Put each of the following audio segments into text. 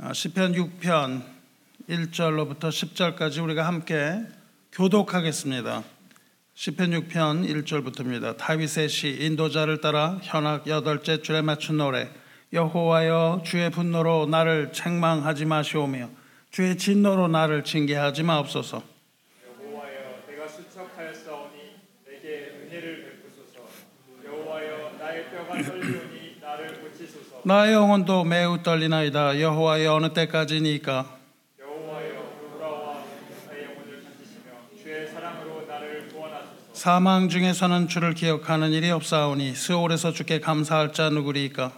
어, 시편 6편 1절로부터 10절까지 우리가 함께 교독하겠습니다. 시편 6편 1절부터입니다. 다윗의 시 인도자를 따라 현악 여덟째 줄에 맞춘 노래 여호와여 주의 분노로 나를 책망하지 마시오며 주의 진노로 나를 징계하지 마옵소서. 여호와여 내가 수척하였사오니 내게 은혜를 베푸소서 여호와여 나의 뼈가 떨리오니 나를 고치소서 나의 영혼도 매우 떨리나이다. 여호와여 어느 때까지니까 사망 중에서는 주를 기억하는 일이 없사오니 스올에서 주께 감사할 자 누구리이까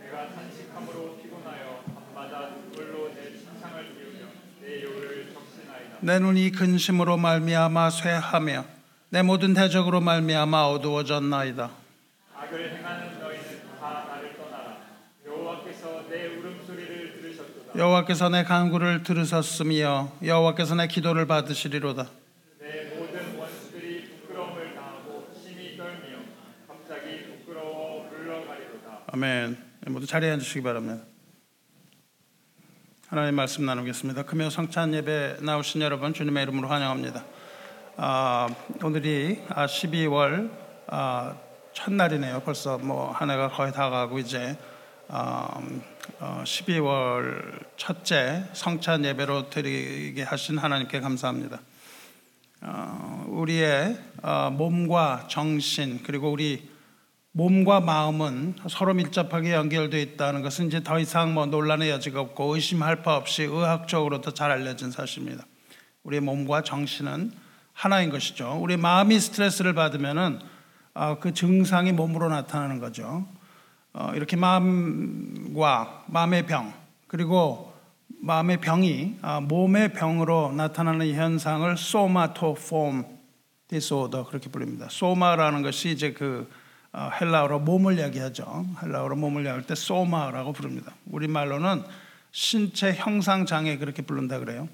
내가 탄식함으로 피곤하여 밤마다 눈물로 내 신상을 비우며 내 요를 적신하이다 내 눈이 근심으로 말미암아 쇠하며 내 모든 대적으로 말미암아 어두워졌나이다. 악을 행하는 너희는 다 나를 떠나라 여호와께서 내 울음소리를 들으셨도다 여호와께서 내 간구를 들으셨으며 여호와께서 내 기도를 받으시리로다. 내 모든 원수들이 부끄러움을 당하고 심히 떨며 갑자기 부끄러워 물러가리로다 아멘. 모두 자리에 앉으시기 바랍니다. 하나님 말씀 나누겠습니다. 금요 성찬 예배 나오신 여러분 주님의 이름으로 환영합니다. 아, 오늘이 12월 아, 첫날이네요. 벌써 뭐 한 해가 거의 다 가고 이제 아, 어, 12월 첫째 성찬 예배로 드리게 하신 하나님께 감사합니다. 어, 우리의 어, 몸과 정신 그리고 우리 몸과 마음은 서로 밀접하게 연결되어 있다는 것은 이제 더 이상 뭐 논란의 여지가 없고 의심할 바 없이 의학적으로도 잘 알려진 사실입니다. 우리 몸과 정신은 하나인 것이죠. 우리 마음이 스트레스를 받으면은 어, 그 증상이 몸으로 나타나는 거죠. 어, 이렇게 마음과 마음의 병 그리고 마음의 병이 아, 몸의 병으로 나타나는 현상을 소마토폼 디소더 그렇게 부릅니다. 소마라는 것이 이제 그 어, 헬라어로 몸을 이야기하죠. 헬라어로 몸을 이야기할 때 소마라고 부릅니다. 우리 말로는 신체 형상 장애 그렇게 부른다 그래요.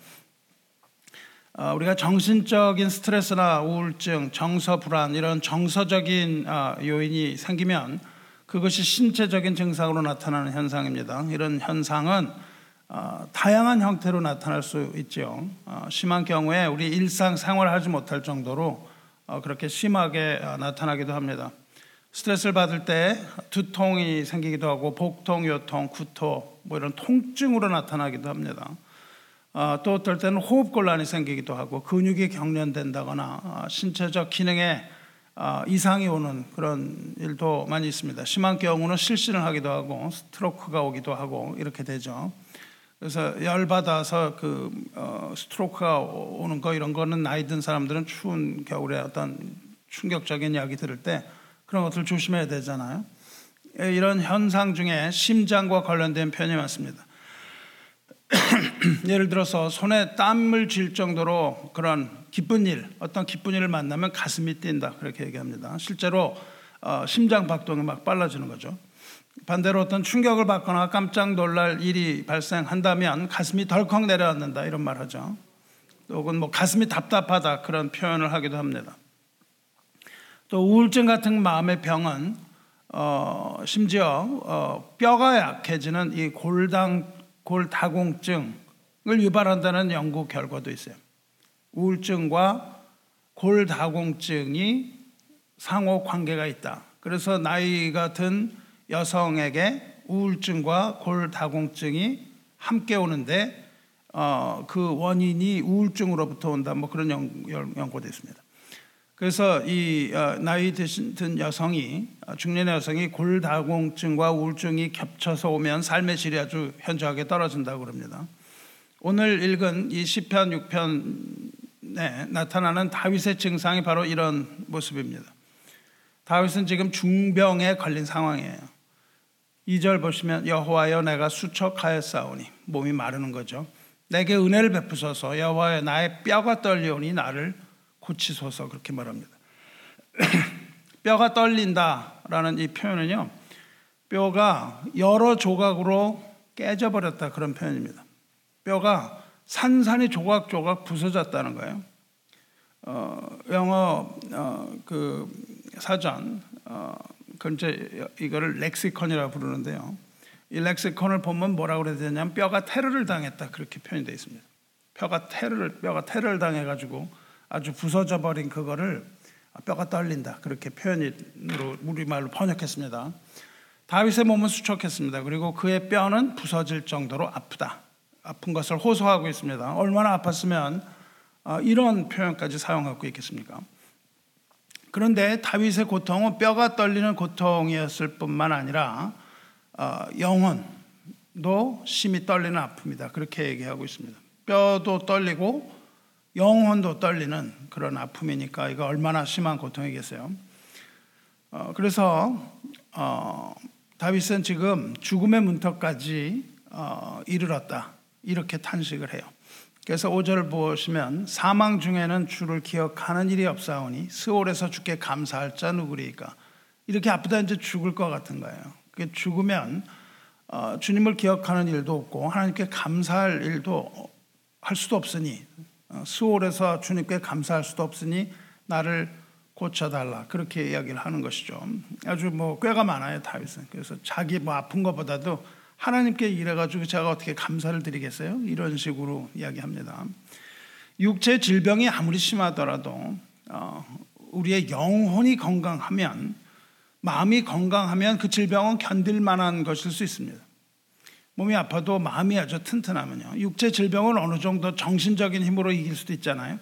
어, 우리가 정신적인 스트레스나 우울증, 정서 불안 이런 정서적인 어, 요인이 생기면 그것이 신체적인 증상으로 나타나는 현상입니다. 이런 현상은 어, 다양한 형태로 나타날 수 있죠. 어, 심한 경우에 우리 일상 생활하지 못할 정도로 어, 그렇게 심하게 어, 나타나기도 합니다. 스트레스를 받을 때 두통이 생기기도 하고 복통, 요통, 구토 뭐 이런 통증으로 나타나기도 합니다. 어, 또 어떨 때는 호흡 곤란이 생기기도 하고 근육이 경련된다거나 어, 신체적 기능에 어, 이상이 오는 그런 일도 많이 있습니다. 심한 경우는 실신을 하기도 하고 스트로크가 오기도 하고 이렇게 되죠. 그래서 열 받아서 그 어, 스트로크가 오는 거 이런 거는 나이 든 사람들은 추운 겨울에 어떤 충격적인 이야기 들을 때 그런 것들 조심해야 되잖아요. 예, 이런 현상 중에 심장과 관련된 표현이 많습니다. 예를 들어서 손에 땀을 쥘 정도로 그런 기쁜 일, 어떤 기쁜 일을 만나면 가슴이 뛴다 그렇게 얘기합니다. 실제로 어, 심장 박동이 막 빨라지는 거죠. 반대로 어떤 충격을 받거나 깜짝 놀랄 일이 발생한다면 가슴이 덜컥 내려앉는다 이런 말 하죠. 혹은 뭐 가슴이 답답하다 그런 표현을 하기도 합니다. 또 우울증 같은 마음의 병은 어, 심지어 어, 뼈가 약해지는 이 골당 골다공증을 유발한다는 연구 결과도 있어요. 우울증과 골다공증이 상호 관계가 있다. 그래서 나이가 든 여성에게 우울증과 골다공증이 함께 오는데 어, 그 원인이 우울증으로부터 온다. 뭐 그런 연, 연구도 있습니다. 그래서 이 어, 나이 드신 든 여성이 어, 중년의 여성이 골다공증과 우울증이 겹쳐서 오면 삶의 질이 아주 현저하게 떨어진다고 그럽니다. 오늘 읽은 이 시편 6편에 나타나는 다윗의 증상이 바로 이런 모습입니다. 다윗은 지금 중병에 걸린 상황이에요. 2절 보시면 여호와여 내가 수척하였사오니 몸이 마르는 거죠. 내게 은혜를 베푸소서 여호와여 나의 뼈가 떨리오니 나를 고치소서 그렇게 말합니다. 뼈가 떨린다라는 이 표현은요. 뼈가 여러 조각으로 깨져버렸다 그런 표현입니다. 뼈가 산산이 조각조각 부서졌다는 거예요. 어, 영어 어, 그 사전 어, 그 이제 이거를 렉시컨이라고 부르는데요. 이 렉시콘을 보면 뭐라고 그래야 되냐면 뼈가 테러를 당했다 그렇게 표현이 되어 있습니다. 뼈가 테러를 뼈가 테러를 당해 가지고 아주 부서져 버린 그거를 뼈가 떨린다 그렇게 표현으로 우리말로 번역했습니다. 다윗의 몸은 수척했습니다. 그리고 그의 뼈는 부서질 정도로 아프다. 아픈 것을 호소하고 있습니다. 얼마나 아팠으면 어, 이런 표현까지 사용하고 있겠습니까? 그런데 다윗의 고통은 뼈가 떨리는 고통이었을 뿐만 아니라 어, 영혼도 심히 떨리는 아픔이다. 그렇게 얘기하고 있습니다. 뼈도 떨리고 영혼도 떨리는 그런 아픔이니까 이거 얼마나 심한 고통이겠어요. 어, 그래서 어, 다윗은 지금 죽음의 문턱까지 어, 이르렀다. 이렇게 탄식을 해요. 그래서 5절을 보시면 사망 중에는 주를 기억하는 일이 없사오니 스올에서 주께 감사할 자 누구리까 이렇게 아프다 이제 죽을 것 같은 거예요. 죽으면 어, 주님을 기억하는 일도 없고 하나님께 감사할 일도 할 수도 없으니 어, 수월에서 주님께 감사할 수도 없으니 나를 고쳐달라 그렇게 이야기를 하는 것이죠. 아주 뭐 꾀가 많아요 다윗은. 그래서 자기 뭐 아픈 것보다도 하나님께 이래가지고 제가 어떻게 감사를 드리겠어요? 이런 식으로 이야기합니다. 육체 질병이 아무리 심하더라도 어, 우리의 영혼이 건강하면 마음이 건강하면 그 질병은 견딜 만한 것일 수 있습니다. 몸이 아파도 마음이 아주 튼튼하면요. 육체 질병은 어느 정도 정신적인 힘으로 이길 수도 있잖아요.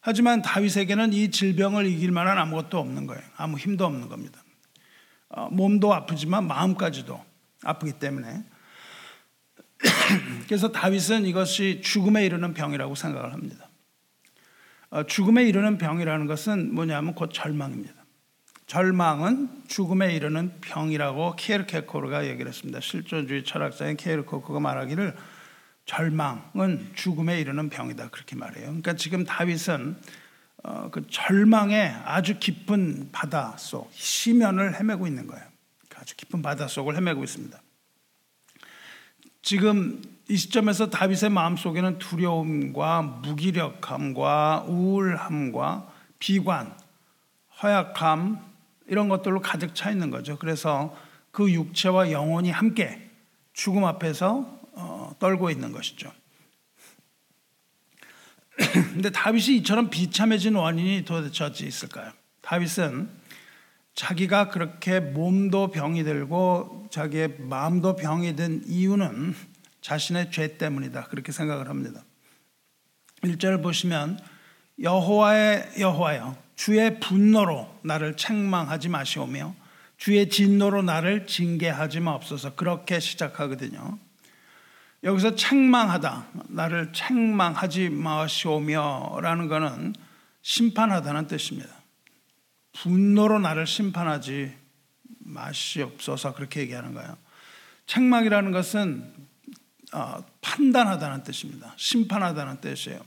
하지만 다윗에게는 이 질병을 이길 만한 아무것도 없는 거예요. 아무 힘도 없는 겁니다. 어, 몸도 아프지만 마음까지도 아프기 때문에. 그래서 다윗은 이것이 죽음에 이르는 병이라고 생각을 합니다. 어, 죽음에 이르는 병이라는 것은 뭐냐면 곧 절망입니다. 절망은 죽음에 이르는 병이라고 키에르케코르가 얘기를 했습니다. 실존주의 철학자인 키에르케코르가 말하기를 절망은 죽음에 이르는 병이다 그렇게 말해요. 그러니까 지금 다윗은 어, 그 절망의 아주 깊은 바다 속 시면을 헤매고 있는 거예요. 아주 깊은 바다 속을 헤매고 있습니다. 지금 이 시점에서 다윗의 마음 속에는 두려움과 무기력함과 우울함과 비관, 허약함, 이런 것들로 가득 차 있는 거죠. 그래서 그 육체와 영혼이 함께 죽음 앞에서 어, 떨고 있는 것이죠. 근데 다윗이 이처럼 비참해진 원인이 도대체 어찌 있을까요? 다윗은 자기가 그렇게 몸도 병이 들고 자기의 마음도 병이 든 이유는 자신의 죄 때문이다. 그렇게 생각을 합니다. 1절 보시면 여호와의 여호와여 주의 분노로 나를 책망하지 마시오며 주의 진노로 나를 징계하지 마옵소서 그렇게 시작하거든요. 여기서 책망하다, 나를 책망하지 마시오며라는 것은 심판하다는 뜻입니다. 분노로 나를 심판하지 마시옵소서 그렇게 얘기하는 거예요. 책망이라는 것은 어, 판단하다는 뜻입니다. 심판하다는 뜻이에요.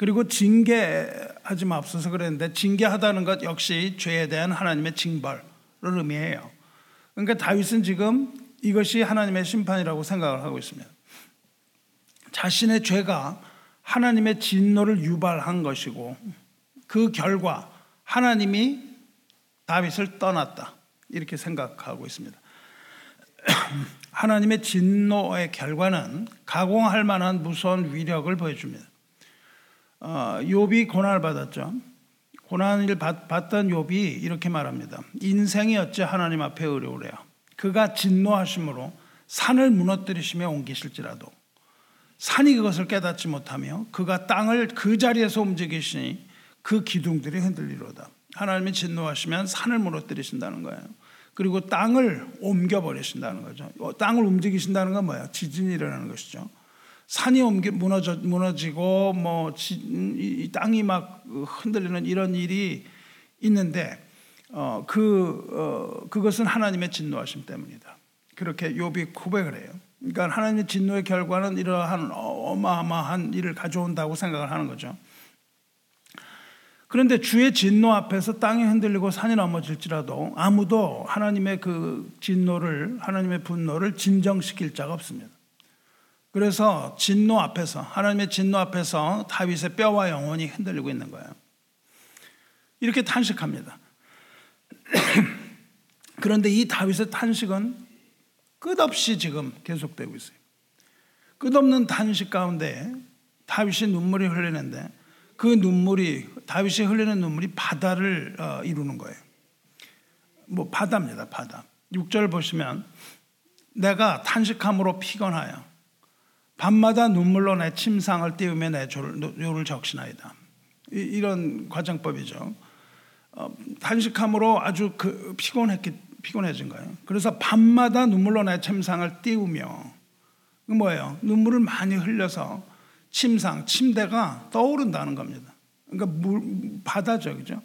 그리고 징계하지 마옵소서 그랬는데 징계하다는 것 역시 죄에 대한 하나님의 징벌을 의미해요. 그러니까 다윗은 지금 이것이 하나님의 심판이라고 생각을 하고 있습니다. 자신의 죄가 하나님의 진노를 유발한 것이고 그 결과 하나님이 다윗을 떠났다. 이렇게 생각하고 있습니다. 하나님의 진노의 결과는 가공할 만한 무서운 위력을 보여줍니다. 어, 욥이 고난을 받았죠. 고난을 받던 욥이 이렇게 말합니다. 인생이 어찌 하나님 앞에 어려우래요. 그가 진노하심으로 산을 무너뜨리시며 옮기실지라도 산이 그것을 깨닫지 못하며 그가 땅을 그 자리에서 움직이시니 그 기둥들이 흔들리로다. 하나님이 진노하시면 산을 무너뜨리신다는 거예요. 그리고 땅을 옮겨 버리신다는 거죠. 어, 땅을 움직이신다는 건 뭐야? 지진이 일어나는 것이죠. 산이 옮겨 무너져 무너지고 뭐 이, 땅이 막 흔들리는 이런 일이 있는데 어, 그 어, 그것은 하나님의 진노하심 때문이다. 그렇게 욥이 고백을 해요. 그러니까 하나님의 진노의 결과는 이러한 어마어마한 일을 가져온다고 생각을 하는 거죠. 그런데 주의 진노 앞에서 땅이 흔들리고 산이 넘어질지라도 아무도 하나님의 그 진노를 하나님의 분노를 진정시킬 자가 없습니다. 그래서 진노 앞에서 하나님의 진노 앞에서 다윗의 뼈와 영혼이 흔들리고 있는 거예요. 이렇게 탄식합니다. 그런데 이 다윗의 탄식은 끝없이 지금 계속되고 있어요. 끝없는 단식 가운데 다윗이 눈물이 흘리는데 그 눈물이 다윗이 흘리는 눈물이 바다를 어, 이루는 거예요. 뭐 바다입니다, 바다. 6절 보시면 내가 탄식함으로 피곤하여 밤마다 눈물로 내 침상을 띄우며 내 요를 적시나이다. 이, 런 과정법이죠. 어, 탄식함으로 아주 그 피곤했기 피곤해진 거예요. 그래서 밤마다 눈물로 내 침상을 띄우며 그 뭐예요? 눈물을 많이 흘려서 침상, 침대가 떠오른다는 겁니다. 그러니까 물, 바다죠, 그죠?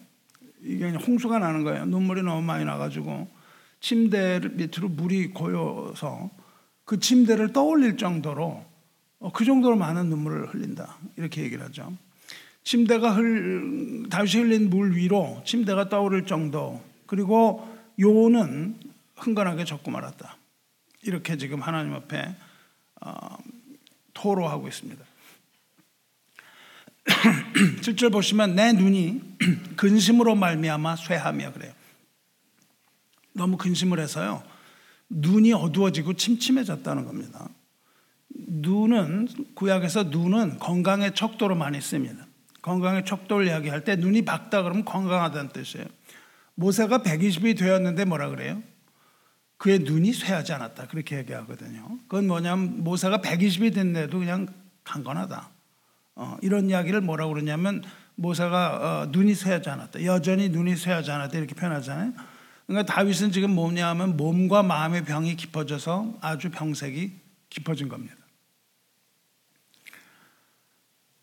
이게 홍수가 나는 거예요. 눈물이 너무 많이 나가지고 침대 밑으로 물이 고여서 그 침대를 떠올릴 정도로 어, 그 정도로 많은 눈물을 흘린다. 이렇게 얘기를 하죠. 침대가 흘, 다시 흘린 물 위로 침대가 떠오를 정도. 그리고 요는 흥건하게 적고 말았다. 이렇게 지금 하나님 앞에 어, 토로하고 있습니다. 7절 보시면 내 눈이 근심으로 말미암아 쇠하며 그래요. 너무 근심을 해서요. 눈이 어두워지고 침침해졌다는 겁니다. 눈은 구약에서 눈은 건강의 척도로 많이 씁니다. 건강의 척도를 이야기할 때 눈이 밝다 그러면 건강하다는 뜻이에요. 모세가 120이 되었는데 뭐라 그래요? 그의 눈이 쇠하지 않았다. 그렇게 얘기하거든요. 그건 뭐냐면 모세가 120이 됐는데도 그냥 강건하다. 어, 이런 이야기를 뭐라고 그러냐면 모세가 어, 눈이 쇠하지 않았다. 여전히 눈이 쇠하지 않았다. 이렇게 표현하잖아요. 그러니까 다윗은 지금 뭐냐 하면 몸과 마음의 병이 깊어져서 아주 병색이 깊어진 겁니다.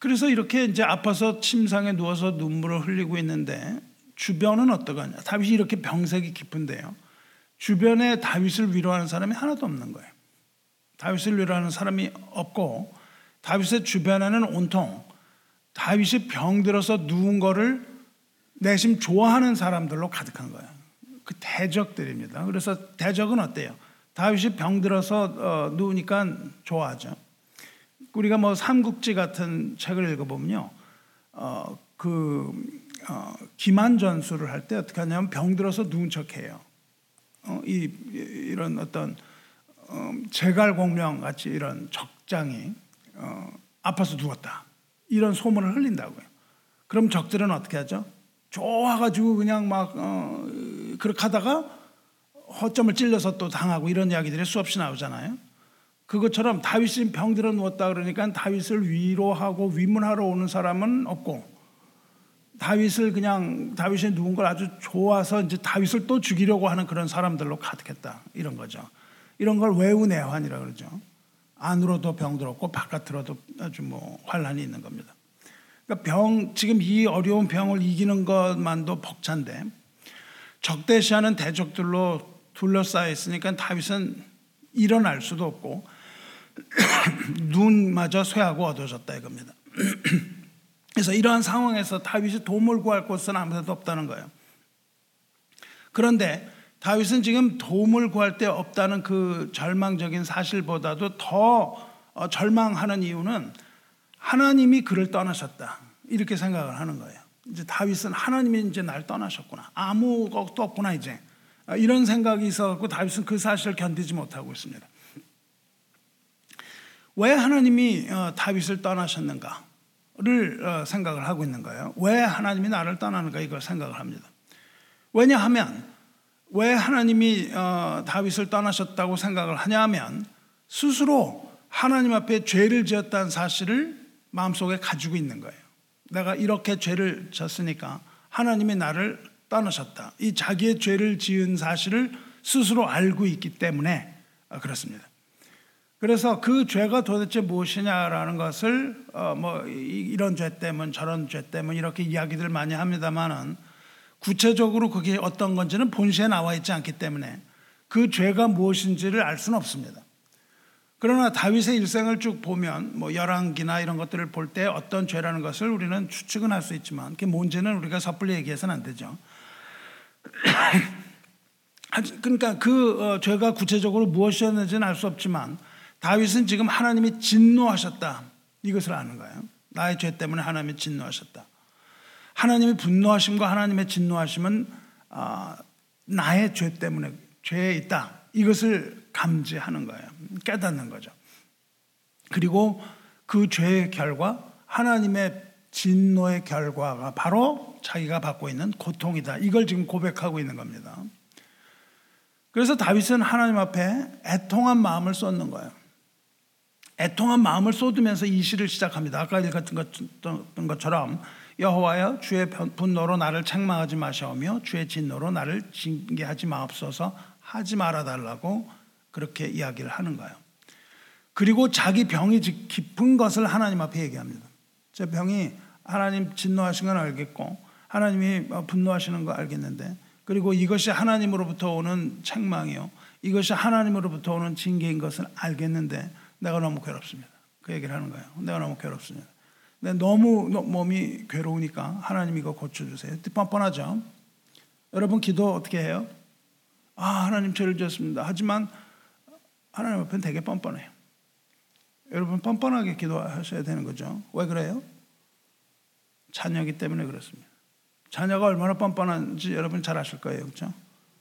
그래서 이렇게 이제 아파서 침상에 누워서 눈물을 흘리고 있는데 주변은 어떠냐? 다윗이 이렇게 병색이 깊은데요. 주변에 다윗을 위로하는 사람이 하나도 없는 거예요. 다윗을 위로하는 사람이 없고 다윗의 주변에는 온통 다윗이 병들어서 누운 거를 내심 좋아하는 사람들로 가득한 거예요. 그 대적들입니다. 그래서 대적은 어때요? 다윗이 병들어서 어, 누우니까 좋아하죠. 우리가 뭐 삼국지 같은 책을 읽어보면요. 어, 그 어, 기만 전술을 할 때 어떻게 하냐면 병들어서 누운 척해요. 어, 이 이런 어떤 어, 제갈공명 같이 이런 적장이 어, 아파서 누웠다. 이런 소문을 흘린다고요. 그럼 적들은 어떻게 하죠? 좋아가지고 그냥 막 어, 그렇게 하다가 허점을 찔려서 또 당하고 이런 이야기들이 수없이 나오잖아요. 그것처럼 다윗이 병들어 누웠다 그러니까 다윗을 위로하고 위문하러 오는 사람은 없고 다윗을 그냥 다윗이 누운 걸 아주 좋아서 이제 다윗을 또 죽이려고 하는 그런 사람들로 가득했다 이런 거죠. 이런 걸 외우내환이라 그러죠. 안으로도 병들었고 바깥으로도 아주 뭐 환란이 있는 겁니다. 그러니까 병 지금 이 어려운 병을 이기는 것만도 벅찬데 적대시하는 대적들로 둘러싸여 있으니까 다윗은 일어날 수도 없고 눈마저 쇠하고 어두워졌다 이겁니다. 그래서 이러한 상황에서 다윗이 도움을 구할 곳은 아무데도 없다는 거예요. 그런데 다윗은 지금 도움을 구할 데 없다는 그 절망적인 사실보다도 더 어, 절망하는 이유는 하나님이 그를 떠나셨다. 이렇게 생각을 하는 거예요. 이제 다윗은 하나님이 이제 날 떠나셨구나. 아무것도 없구나, 이제. 어, 이런 생각이 있어갖고 다윗은 그 사실을 견디지 못하고 있습니다. 왜 하나님이 어, 다윗을 떠나셨는가를 생각을 하고 있는 거예요. 왜 하나님이 나를 떠나는가 이걸 생각을 합니다. 왜냐하면 왜 하나님이 어, 다윗을 떠나셨다고 생각을 하냐면 스스로 하나님 앞에 죄를 지었다는 사실을 마음속에 가지고 있는 거예요. 내가 이렇게 죄를 졌으니까 하나님이 나를 떠나셨다. 이 자기의 죄를 지은 사실을 스스로 알고 있기 때문에 어, 그렇습니다. 그래서 그 죄가 도대체 무엇이냐라는 것을 어 뭐 이런 죄 때문 저런 죄 때문 이렇게 이야기들 많이 합니다만은 구체적으로 그게 어떤 건지는 본시에 나와 있지 않기 때문에 그 죄가 무엇인지를 알 수는 없습니다. 그러나 다윗의 일생을 쭉 보면 뭐 열왕기나 이런 것들을 볼 때 어떤 죄라는 것을 우리는 추측은 할 수 있지만 그게 뭔지는 우리가 섣불리 얘기해서는 안 되죠. 그러니까 그 어, 죄가 구체적으로 무엇이었는지는 알 수 없지만 다윗은 지금 하나님이 진노하셨다 이것을 아는 거예요. 나의 죄 때문에 하나님이 진노하셨다. 하나님의 분노하심과 하나님의 진노하심은 아, 나의 죄 때문에 죄에 있다. 이것을 감지하는 거예요. 깨닫는 거죠. 그리고 그 죄의 결과 하나님의 진노의 결과가 바로 자기가 받고 있는 고통이다. 이걸 지금 고백하고 있는 겁니다. 그래서 다윗은 하나님 앞에 애통한 마음을 쏟는 거예요. 애통한 마음을 쏟으면서 이 시를 시작합니다. 아까 읽었던 것처럼 여호와여 주의 분노로 나를 책망하지 마시오며 주의 진노로 나를 징계하지 마옵소서 하지 말아 달라고 그렇게 이야기를 하는 거예요. 그리고 자기 병이 깊은 것을 하나님 앞에 얘기합니다. 제 병이 하나님 진노하신 건 알겠고 하나님이 분노하시는 거 알겠는데 그리고 이것이 하나님으로부터 오는 책망이요. 이것이 하나님으로부터 오는 징계인 것을 알겠는데 내가 너무 괴롭습니다. 그 얘기를 하는 거예요. 내가 너무 괴롭습니다. 근데 너무 몸이 괴로우니까 하나님 이거 고쳐주세요. 뻔뻔하죠? 여러분 기도 어떻게 해요? 아, 하나님 죄를 지었습니다. 하지만 하나님 앞에는 되게 뻔뻔해요. 여러분 뻔뻔하게 기도하셔야 되는 거죠. 왜 그래요? 자녀기 때문에 그렇습니다. 자녀가 얼마나 뻔뻔한지 여러분 잘 아실 거예요. 그렇죠?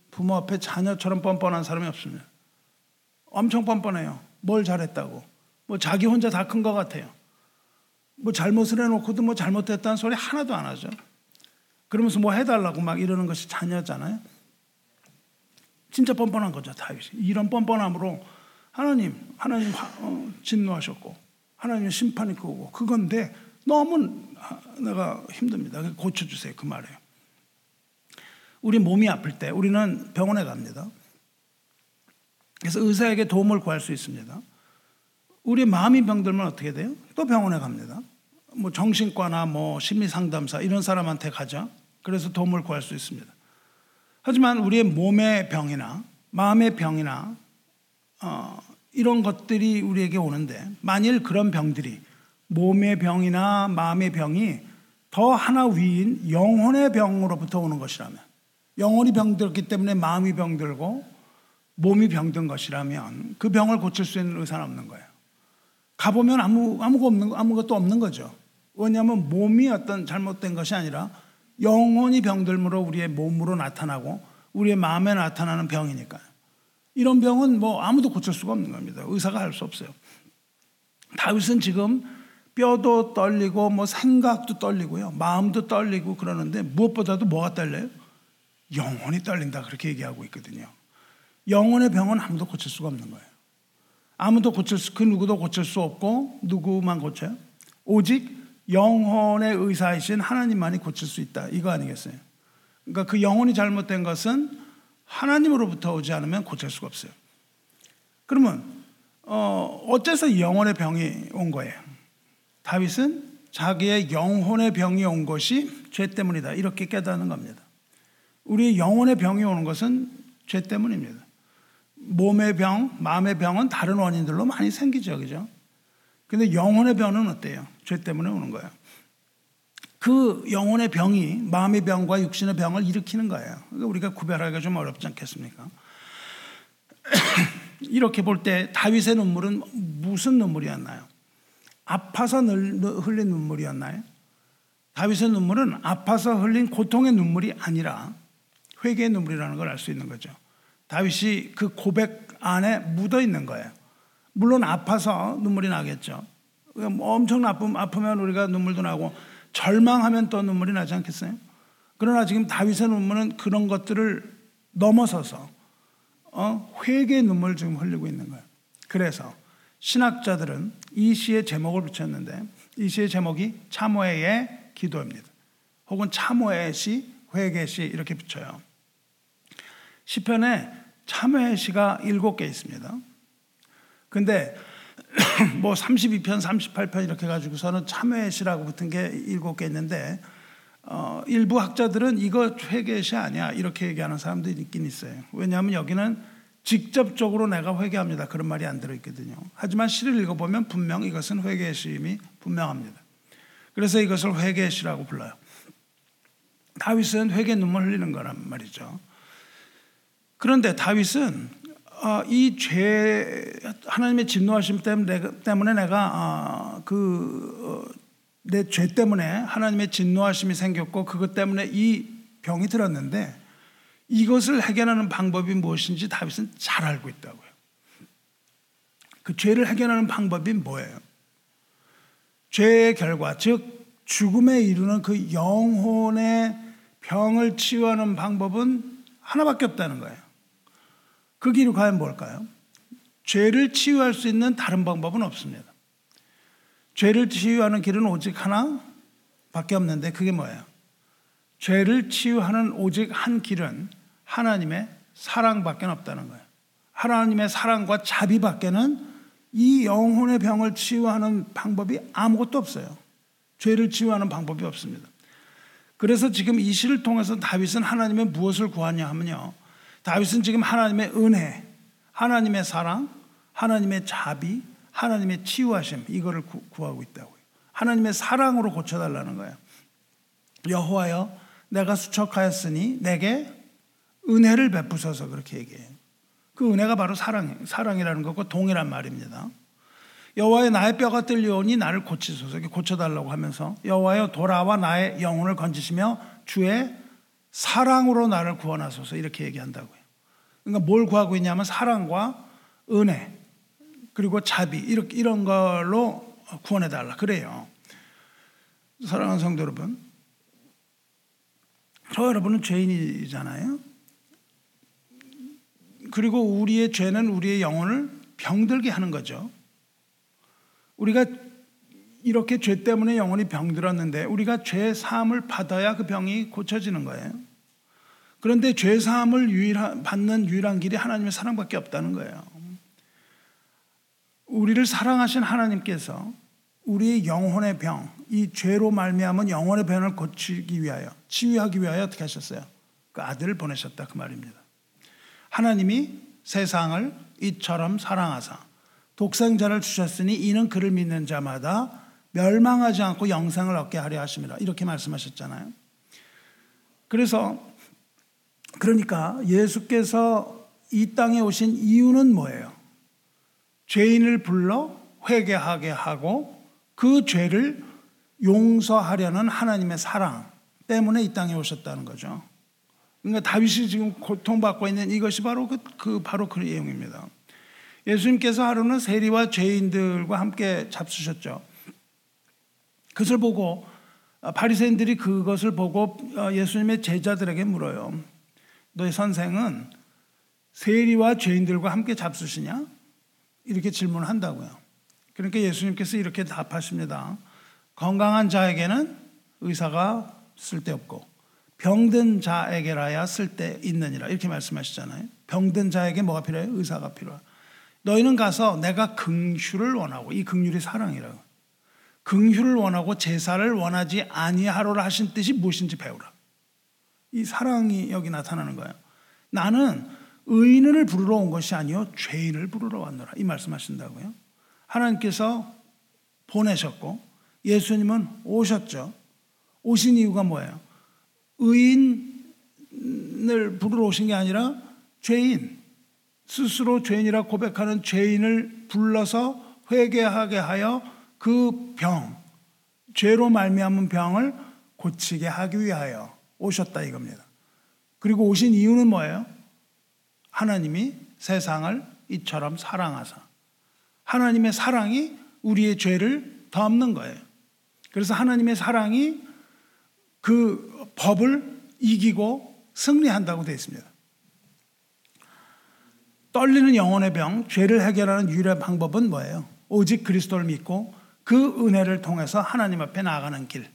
부모 앞에 자녀처럼 뻔뻔한 사람이 없습니다. 엄청 뻔뻔해요. 뭘 잘했다고. 뭐 자기 혼자 다 큰 것 같아요. 뭐 잘못을 해놓고도 뭐 잘못했다는 소리 하나도 안 하죠. 그러면서 뭐 해달라고 막 이러는 것이 자녀잖아요. 진짜 뻔뻔한 거죠, 다윗이. 이런 뻔뻔함으로 하나님, 하나님 어, 진노하셨고, 하나님 심판이 그거고, 그건데 너무 내가 힘듭니다. 고쳐주세요. 그 말이에요. 우리 몸이 아플 때 우리는 병원에 갑니다. 그래서 의사에게 도움을 구할 수 있습니다. 우리 마음이 병들면 어떻게 돼요? 또 병원에 갑니다. 뭐 정신과나 뭐 심리 상담사 이런 사람한테 가죠. 그래서 도움을 구할 수 있습니다. 하지만 우리의 몸의 병이나 마음의 병이나 어, 이런 것들이 우리에게 오는데 만일 그런 병들이 몸의 병이나 마음의 병이 더 하나 위인 영혼의 병으로부터 오는 것이라면 영혼이 병들었기 때문에 마음이 병들고 몸이 병든 것이라면 그 병을 고칠 수 있는 의사는 없는 거예요. 가보면 아무, 아무것도 없는, 아무것도 없는 거죠. 왜냐하면 몸이 어떤 잘못된 것이 아니라 영혼이 병들므로 우리의 몸으로 나타나고 우리의 마음에 나타나는 병이니까요. 이런 병은 뭐 아무도 고칠 수가 없는 겁니다. 의사가 할 수 없어요. 다윗은 지금 뼈도 떨리고 뭐 생각도 떨리고요. 마음도 떨리고 그러는데 무엇보다도 뭐가 떨려요? 영혼이 떨린다 그렇게 얘기하고 있거든요. 영혼의 병은 아무도 고칠 수가 없는 거예요. 아무도 고칠 수, 그 누구도 고칠 수 없고 누구만 고쳐요? 오직 영혼의 의사이신 하나님만이 고칠 수 있다. 이거 아니겠어요? 그러니까 그 영혼이 잘못된 것은 하나님으로부터 오지 않으면 고칠 수가 없어요. 그러면 어, 어째서 영혼의 병이 온 거예요? 다윗은 자기의 영혼의 병이 온 것이 죄 때문이다. 이렇게 깨닫는 겁니다. 우리 영혼의 병이 오는 것은 죄 때문입니다. 몸의 병, 마음의 병은 다른 원인들로 많이 생기죠. 그죠? 근데 영혼의 병은 어때요? 죄 때문에 오는 거예요. 그 영혼의 병이 마음의 병과 육신의 병을 일으키는 거예요. 그러니까 우리가 구별하기가 좀 어렵지 않겠습니까? 이렇게 볼 때 다윗의 눈물은 무슨 눈물이었나요? 아파서 흘린 눈물이었나요? 다윗의 눈물은 아파서 흘린 고통의 눈물이 아니라 회개의 눈물이라는 걸 알 수 있는 거죠. 다윗이 그 고백 안에 묻어 있는 거예요. 물론 아파서 눈물이 나겠죠. 뭐 엄청 아프면 우리가 눈물도 나고 절망하면 또 눈물이 나지 않겠어요? 그러나 지금 다윗의 눈물은 그런 것들을 넘어서서 어? 회개의 눈물을 지금 흘리고 있는 거예요. 그래서 신학자들은 이 시의 제목을 붙였는데 이 시의 제목이 참회의 기도입니다. 혹은 참회의 시, 회개 시 이렇게 붙여요. 시편에 참회의 시가 일곱 개 있습니다. 근데 뭐 32편, 38편 이렇게 가지고서는 참회의 시라고 붙은 게 일곱 개 있는데 어, 일부 학자들은 이거 회개의 시 아니야 이렇게 얘기하는 사람들이 있긴 있어요. 왜냐하면 여기는 직접적으로 내가 회개합니다. 그런 말이 안 들어있거든요. 하지만 시를 읽어보면 분명 이것은 회개의 시임이 분명합니다. 그래서 이것을 회개의 시라고 불러요. 다윗은 회개 눈물 흘리는 거란 말이죠. 그런데 다윗은 어, 이죄 하나님의 진노하심 때문에 내가 그내 죄 때문에 하나님의 진노하심이 생겼고 그것 때문에 이 병이 들었는데 이것을 해결하는 방법이 무엇인지 다윗은 잘 알고 있다고요. 그 죄를 해결하는 방법이 뭐예요? 죄의 결과, 즉 죽음에 이르는 그 영혼의 병을 치유하는 방법은 하나밖에 없다는 거예요. 그 길이 과연 뭘까요? 죄를 치유할 수 있는 다른 방법은 없습니다. 죄를 치유하는 길은 오직 하나 밖에 없는데 그게 뭐예요? 죄를 치유하는 오직 한 길은 하나님의 사랑밖에 없다는 거예요. 하나님의 사랑과 자비밖에는 이 영혼의 병을 치유하는 방법이 아무것도 없어요. 죄를 치유하는 방법이 없습니다. 그래서 지금 이 시를 통해서 다윗은 하나님의 무엇을 구하냐 하면요. 다윗은 지금 하나님의 은혜, 하나님의 사랑, 하나님의 자비, 하나님의 치유하심 이거를 구, 하고 있다고요. 하나님의 사랑으로 고쳐달라는 거예요. 여호와여, 내가 수척하였으니 내게 은혜를 베푸셔서 그렇게 얘기해요. 그 은혜가 바로 사랑, 사랑이라는 것과 동일한 말입니다. 여호와의 나의 뼈가 뚫려오니 나를 고치소서 고쳐달라고 하면서 여호와여 돌아와 나의 영혼을 건지시며 주의 사랑으로 나를 구원하소서 이렇게 얘기한다고요. 그러니까 뭘 구하고 있냐면 사랑과 은혜 그리고 자비 이렇게 이런 걸로 구원해 달라 그래요. 사랑하는 성도 여러분, 저 여러분은 죄인이잖아요. 그리고 우리의 죄는 우리의 영혼을 병들게 하는 거죠. 우리가 이렇게 죄 때문에 영혼이 병들었는데 우리가 죄 사함을 받아야 그 병이 고쳐지는 거예요. 그런데 죄 사함을 유일한, 받는 유일한 길이 하나님의 사랑밖에 없다는 거예요. 우리를 사랑하신 하나님께서 우리의 영혼의 병, 이 죄로 말미암은 영혼의 병을 고치기 위하여, 치유하기 위하여 어떻게 하셨어요? 그 아들을 보내셨다 그 말입니다. 하나님이 세상을 이처럼 사랑하사 독생자를 주셨으니 이는 그를 믿는 자마다 멸망하지 않고 영생을 얻게 하려 하심이라 이렇게 말씀하셨잖아요. 그래서 그러니까 예수께서 이 땅에 오신 이유는 뭐예요? 죄인을 불러 회개하게 하고 그 죄를 용서하려는 하나님의 사랑 때문에 이 땅에 오셨다는 거죠. 그러니까 다윗이 지금 고통받고 있는 이것이 바로 그, 그 바로 그 내용입니다. 예수님께서 하루는 세리와 죄인들과 함께 잡수셨죠. 그것을 보고 아, 바리새인들이 그것을 보고 아, 예수님의 제자들에게 물어요. 너희 선생은 세리와 죄인들과 함께 잡수시냐? 이렇게 질문을 한다고요. 그러니까 예수님께서 이렇게 답하십니다. 건강한 자에게는 의사가 쓸데없고 병든 자에게라야 쓸데 있느니라 이렇게 말씀하시잖아요. 병든 자에게 뭐가 필요해? 의사가 필요해. 너희는 가서 내가 긍휼을 원하고 이 긍휼이 사랑이라고. 긍휼을 원하고 제사를 원하지 아니하로라 하신 뜻이 무엇인지 배우라. 이 사랑이 여기 나타나는 거예요. 나는 의인을 부르러 온 것이 아니요 죄인을 부르러 왔노라 이 말씀하신다고요. 하나님께서 보내셨고 예수님은 오셨죠. 오신 이유가 뭐예요? 의인을 부르러 오신 게 아니라 죄인 스스로 죄인이라 고백하는 죄인을 불러서 회개하게 하여 그 병, 죄로 말미암은 병을 고치게 하기 위하여 오셨다 이겁니다. 그리고 오신 이유는 뭐예요? 하나님이 세상을 이처럼 사랑하사 하나님의 사랑이 우리의 죄를 덮는 거예요. 그래서 하나님의 사랑이 그 법을 이기고 승리한다고 되어 있습니다. 떨리는 영혼의 병, 죄를 해결하는 유일한 방법은 뭐예요? 오직 그리스도를 믿고 그 은혜를 통해서 하나님 앞에 나아가는 길.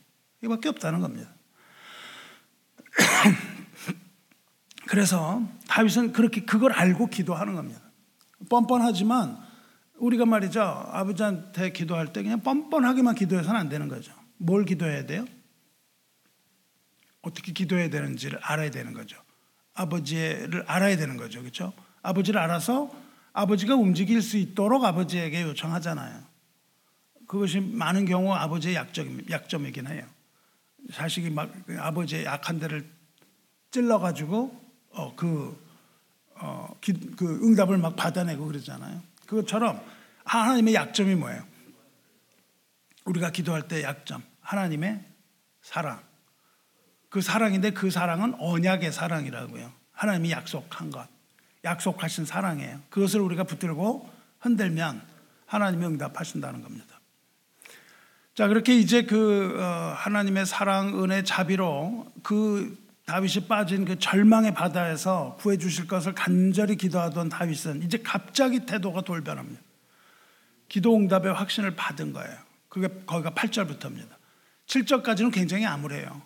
이밖에 없다는 겁니다. 그래서 다윗은 그렇게 그걸 알고 기도하는 겁니다. 뻔뻔하지만 우리가 말이죠. 아버지한테 기도할 때 그냥 뻔뻔하게만 기도해서는 안 되는 거죠. 뭘 기도해야 돼요? 어떻게 기도해야 되는지를 알아야 되는 거죠. 아버지를 알아야 되는 거죠. 그렇죠? 아버지를 알아서 아버지가 움직일 수 있도록 아버지에게 요청하잖아요. 그것이 많은 경우 아버지의 약점, 약점이긴 해요. 자식이 막 아버지의 약한 데를 찔러가지고 어, 그, 어, 기, 그 응답을 막 받아내고 그러잖아요. 그것처럼 하나님의 약점이 뭐예요? 우리가 기도할 때 약점. 하나님의 사랑. 그 사랑인데 그 사랑은 언약의 사랑이라고요. 하나님이 약속한 것, 약속하신 사랑이에요. 그것을 우리가 붙들고 흔들면 하나님이 응답하신다는 겁니다. 자, 그렇게 이제 그 어, 하나님의 사랑, 은혜, 자비로 그 다윗이 빠진 그 절망의 바다에서 구해 주실 것을 간절히 기도하던 다윗은 이제 갑자기 태도가 돌변합니다. 기도 응답의 확신을 받은 거예요. 그게 거기가 8절부터입니다. 7절까지는 굉장히 암울해요.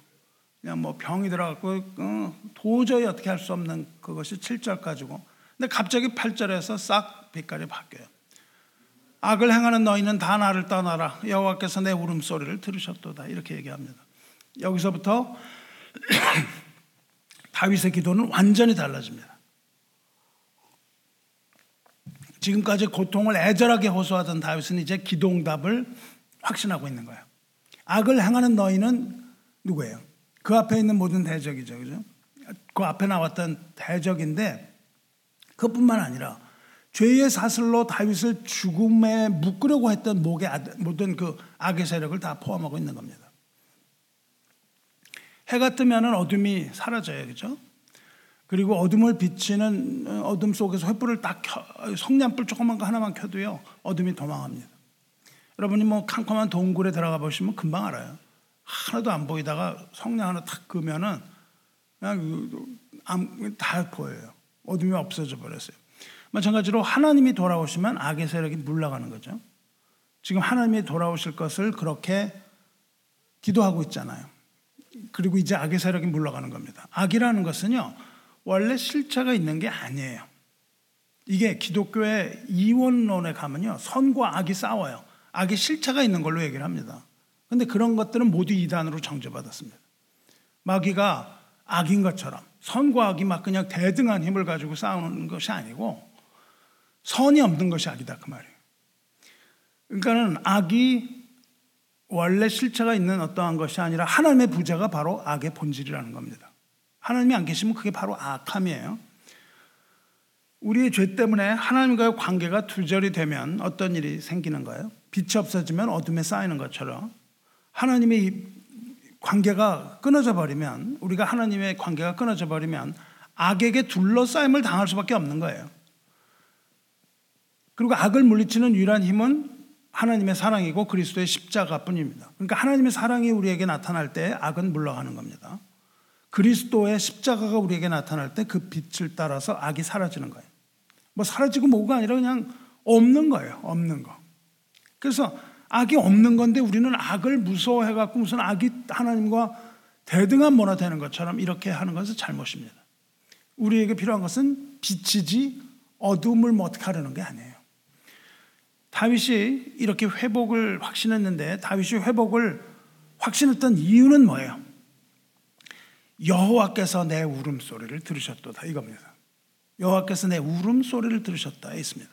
그냥 뭐 병이 들어갖고 어, 도저히 어떻게 할 수 없는 그것이 7절까지고. 근데 갑자기 8절에서 싹 빛깔이 바뀌어요. 악을 행하는 너희는 다 나를 떠나라. 여호와께서 내 울음소리를 들으셨도다. 이렇게 얘기합니다. 여기서부터 다윗의 기도는 완전히 달라집니다. 지금까지 고통을 애절하게 호소하던 다윗은 이제 기도응답을 확신하고 있는 거예요. 악을 행하는 너희는 누구예요? 그 앞에 있는 모든 대적이죠. 그죠? 그 앞에 나왔던 대적인데 그뿐만 아니라 죄의 사슬로 다윗을 죽음에 묶으려고 했던 모든 그 악의 세력을 다 포함하고 있는 겁니다. 해가 뜨면 어둠이 사라져요. 그죠? 그리고 어둠을 비치는 어둠 속에서 횃불을 딱 켜, 성냥불 조그만 거 하나만 켜도요, 어둠이 도망합니다. 여러분이 뭐 캄캄한 동굴에 들어가 보시면 금방 알아요. 하나도 안 보이다가 성냥 하나 탁 끄면은 그냥 다 보여요. 어둠이 없어져 버렸어요. 마찬가지로 하나님이 돌아오시면 악의 세력이 물러가는 거죠. 지금 하나님이 돌아오실 것을 그렇게 기도하고 있잖아요. 그리고 이제 악의 세력이 물러가는 겁니다. 악이라는 것은요, 원래 실체가 있는 게 아니에요. 이게 기독교의 이원론에 가면요, 선과 악이 싸워요. 악의 실체가 있는 걸로 얘기를 합니다. 근데 그런 것들은 모두 이단으로 정죄받았습니다. 마귀가 악인 것처럼 선과 악이 막 그냥 대등한 힘을 가지고 싸우는 것이 아니고 선이 없는 것이 악이다 그 말이에요. 그러니까는 악이 원래 실체가 있는 어떠한 것이 아니라 하나님의 부재가 바로 악의 본질이라는 겁니다. 하나님이 안 계시면 그게 바로 악함이에요. 우리의 죄 때문에 하나님과의 관계가 두절이 되면 어떤 일이 생기는 거예요? 빛이 없어지면 어둠에 쌓이는 것처럼 하나님의 관계가 끊어져 버리면 우리가 하나님의 관계가 끊어져 버리면 악에게 둘러싸임을 당할 수밖에 없는 거예요. 그리고 악을 물리치는 유일한 힘은 하나님의 사랑이고 그리스도의 십자가뿐입니다. 그러니까 하나님의 사랑이 우리에게 나타날 때 악은 물러가는 겁니다. 그리스도의 십자가가 우리에게 나타날 때 그 빛을 따라서 악이 사라지는 거예요. 뭐 사라지고 뭐가 아니라 그냥 없는 거예요. 없는 거. 그래서 악이 없는 건데 우리는 악을 무서워해 갖고 무슨 악이 하나님과 대등한 뭐나 되는 것처럼 이렇게 하는 것은 잘못입니다. 우리에게 필요한 것은 빛이지 어둠을 뭐 어떻게 하려는 게 아니에요. 다윗이 이렇게 회복을 확신했는데 다윗이 회복을 확신했던 이유는 뭐예요? 여호와께서 내 울음소리를 들으셨도다 이겁니다. 여호와께서 내 울음소리를 들으셨다 있습니다.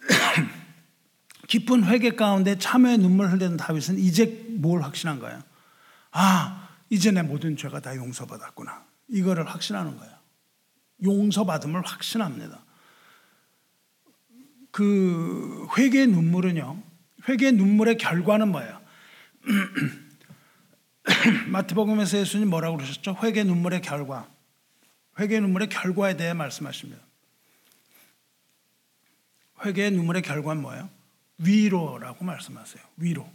깊은 회개 가운데 참회의 눈물 흘리는 다윗은 이제 뭘 확신한 거예요? 아, 이제 내 모든 죄가 다 용서받았구나. 이거를 확신하는 거예요. 용서받음을 확신합니다. 그 회개의 눈물은요. 회개의 눈물의 결과는 뭐예요? 마태복음에서 예수님 뭐라고 그러셨죠? 회개 눈물의 결과. 회개 눈물의 결과에 대해 말씀하십니다. 회개의 눈물의 결과는 뭐예요? 위로라고 말씀하세요. 위로.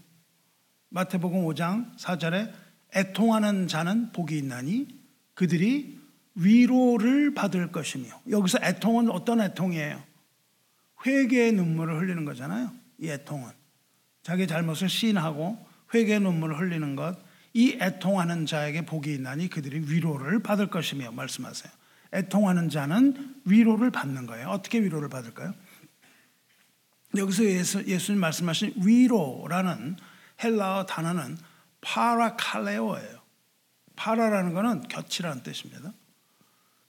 마태복음 5장 4절에 애통하는 자는 복이 있나니 그들이 위로를 받을 것이며 여기서 애통은 어떤 애통이에요? 회개의 눈물을 흘리는 거잖아요. 이 애통은. 자기 잘못을 시인하고 회개의 눈물을 흘리는 것. 이 애통하는 자에게 복이 있나니 그들이 위로를 받을 것이며 말씀하세요. 애통하는 자는 위로를 받는 거예요. 어떻게 위로를 받을까요? 여기서 예수, 예수님 말씀하신 위로라는 헬라어 단어는 파라칼레오예요. 파라라는 것은 곁이라는 뜻입니다.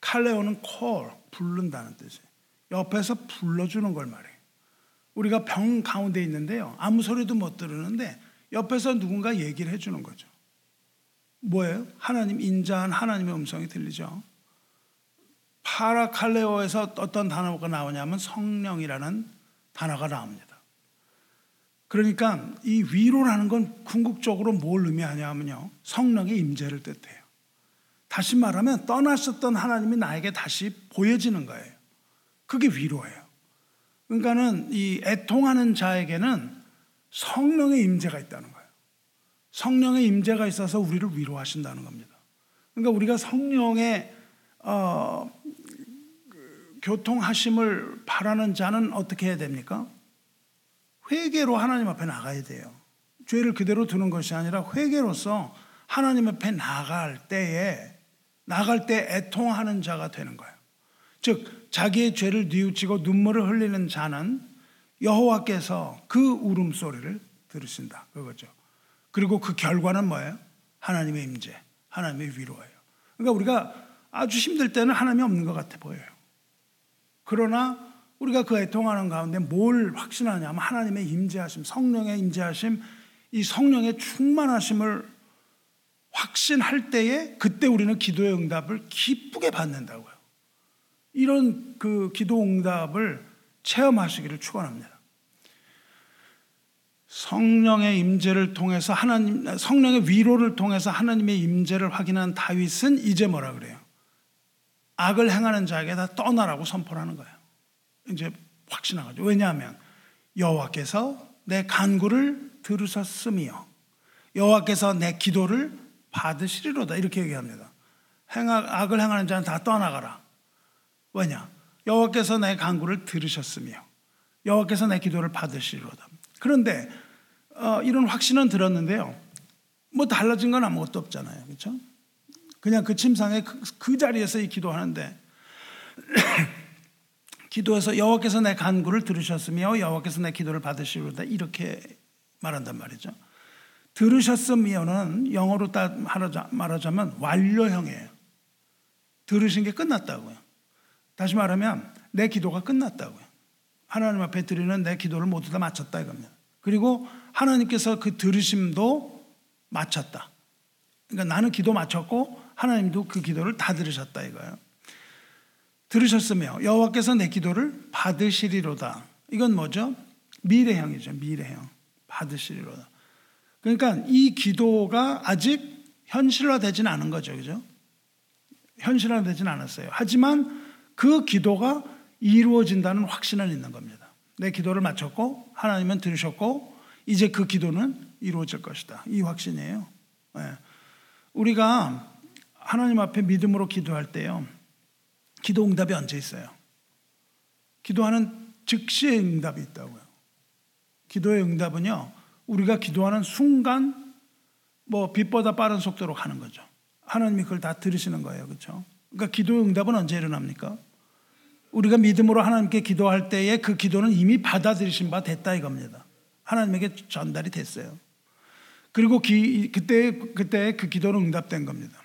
칼레오는 콜, 부른다는 뜻이에요. 옆에서 불러주는 걸 말해요. 우리가 병 가운데 있는데요. 아무 소리도 못 들으는데 옆에서 누군가 얘기를 해주는 거죠. 뭐예요? 하나님, 인자한 하나님의 음성이 들리죠. 파라칼레오에서 어떤 단어가 나오냐면 성령이라는 단어가 나옵니다. 그러니까 이 위로라는 건 궁극적으로 뭘 의미하냐면요. 성령의 임재를 뜻해요. 다시 말하면 떠나셨던 하나님이 나에게 다시 보여지는 거예요. 그게 위로예요. 그러니까는 이 애통하는 자에게는 성령의 임재가 있다는 거예요. 성령의 임재가 있어서 우리를 위로하신다는 겁니다. 그러니까 우리가 성령의 어, 그 교통하심을 바라는 자는 어떻게 해야 됩니까? 회개로 하나님 앞에 나가야 돼요. 죄를 그대로 두는 것이 아니라 회개로서 하나님 앞에 나갈 때에 나갈 때 애통하는 자가 되는 거예요. 즉 자기의 죄를 뉘우치고 눈물을 흘리는 자는 여호와께서 그 울음소리를 들으신다. 그거죠. 그리고 그 결과는 뭐예요? 하나님의 임재, 하나님의 위로예요. 그러니까 우리가 아주 힘들 때는 하나님이 없는 것 같아 보여요. 그러나 우리가 그 애통하는 가운데 뭘 확신하냐면 하나님의 임재하심, 성령의 임재하심, 이 성령의 충만하심을 확신할 때에 그때 우리는 기도의 응답을 기쁘게 받는다고요. 이런 그 기도 응답을 체험하시기를 축원합니다. 성령의 임재를 통해서 하나님 성령의 위로를 통해서 하나님의 임재를 확인한 다윗은 이제 뭐라 그래요? 악을 행하는 자에게 다 떠나라고 선포를 하는 거예요. 이제 확신하죠. 왜냐하면 여호와께서 내 간구를 들으셨으며 여호와께서 내 기도를 받으시리로다 이렇게 얘기합니다. 행악, 악을 행하는 자는 다 떠나가라. 왜냐? 여호와께서 내 간구를 들으셨으며 여호와께서 내 기도를 받으시리로다. 그런데 어, 이런 확신은 들었는데요. 뭐 달라진 건 아무것도 없잖아요. 그렇죠? 그냥 그 침상에 그, 그 자리에서 이 기도하는데 기도해서 여호와께서 내 간구를 들으셨으며 여호와께서 내 기도를 받으시리로다 이렇게 말한단 말이죠. 들으셨으면은 영어로 딱 말하자면 완료형이에요. 들으신 게 끝났다고요. 다시 말하면 내 기도가 끝났다고요. 하나님 앞에 드리는 내 기도를 모두 다 마쳤다 이겁니다. 그리고 하나님께서 그 들으심도 마쳤다. 그러니까 나는 기도 마쳤고 하나님도 그 기도를 다 들으셨다 이거예요. 들으셨으며 여호와께서 내 기도를 받으시리로다. 이건 뭐죠? 미래형이죠. 미래형. 받으시리로다. 그러니까 이 기도가 아직 현실화되지는 않은 거죠. 그죠? 현실화되지는 않았어요. 하지만 그 기도가 이루어진다는 확신은 있는 겁니다. 내 기도를 마쳤고 하나님은 들으셨고 이제 그 기도는 이루어질 것이다. 이 확신이에요. 네. 우리가 하나님 앞에 믿음으로 기도할 때요. 기도 응답이 언제 있어요? 기도하는 즉시의 응답이 있다고요. 기도의 응답은요. 우리가 기도하는 순간 뭐 빛보다 빠른 속도로 가는 거죠. 하나님이 그걸 다 들으시는 거예요. 그렇죠? 그러니까 기도의 응답은 언제 일어납니까? 우리가 믿음으로 하나님께 기도할 때에 그 기도는 이미 받아들이신 바 됐다 이겁니다. 하나님에게 전달이 됐어요. 그리고 기, 그때 그때 그 기도는 응답된 겁니다.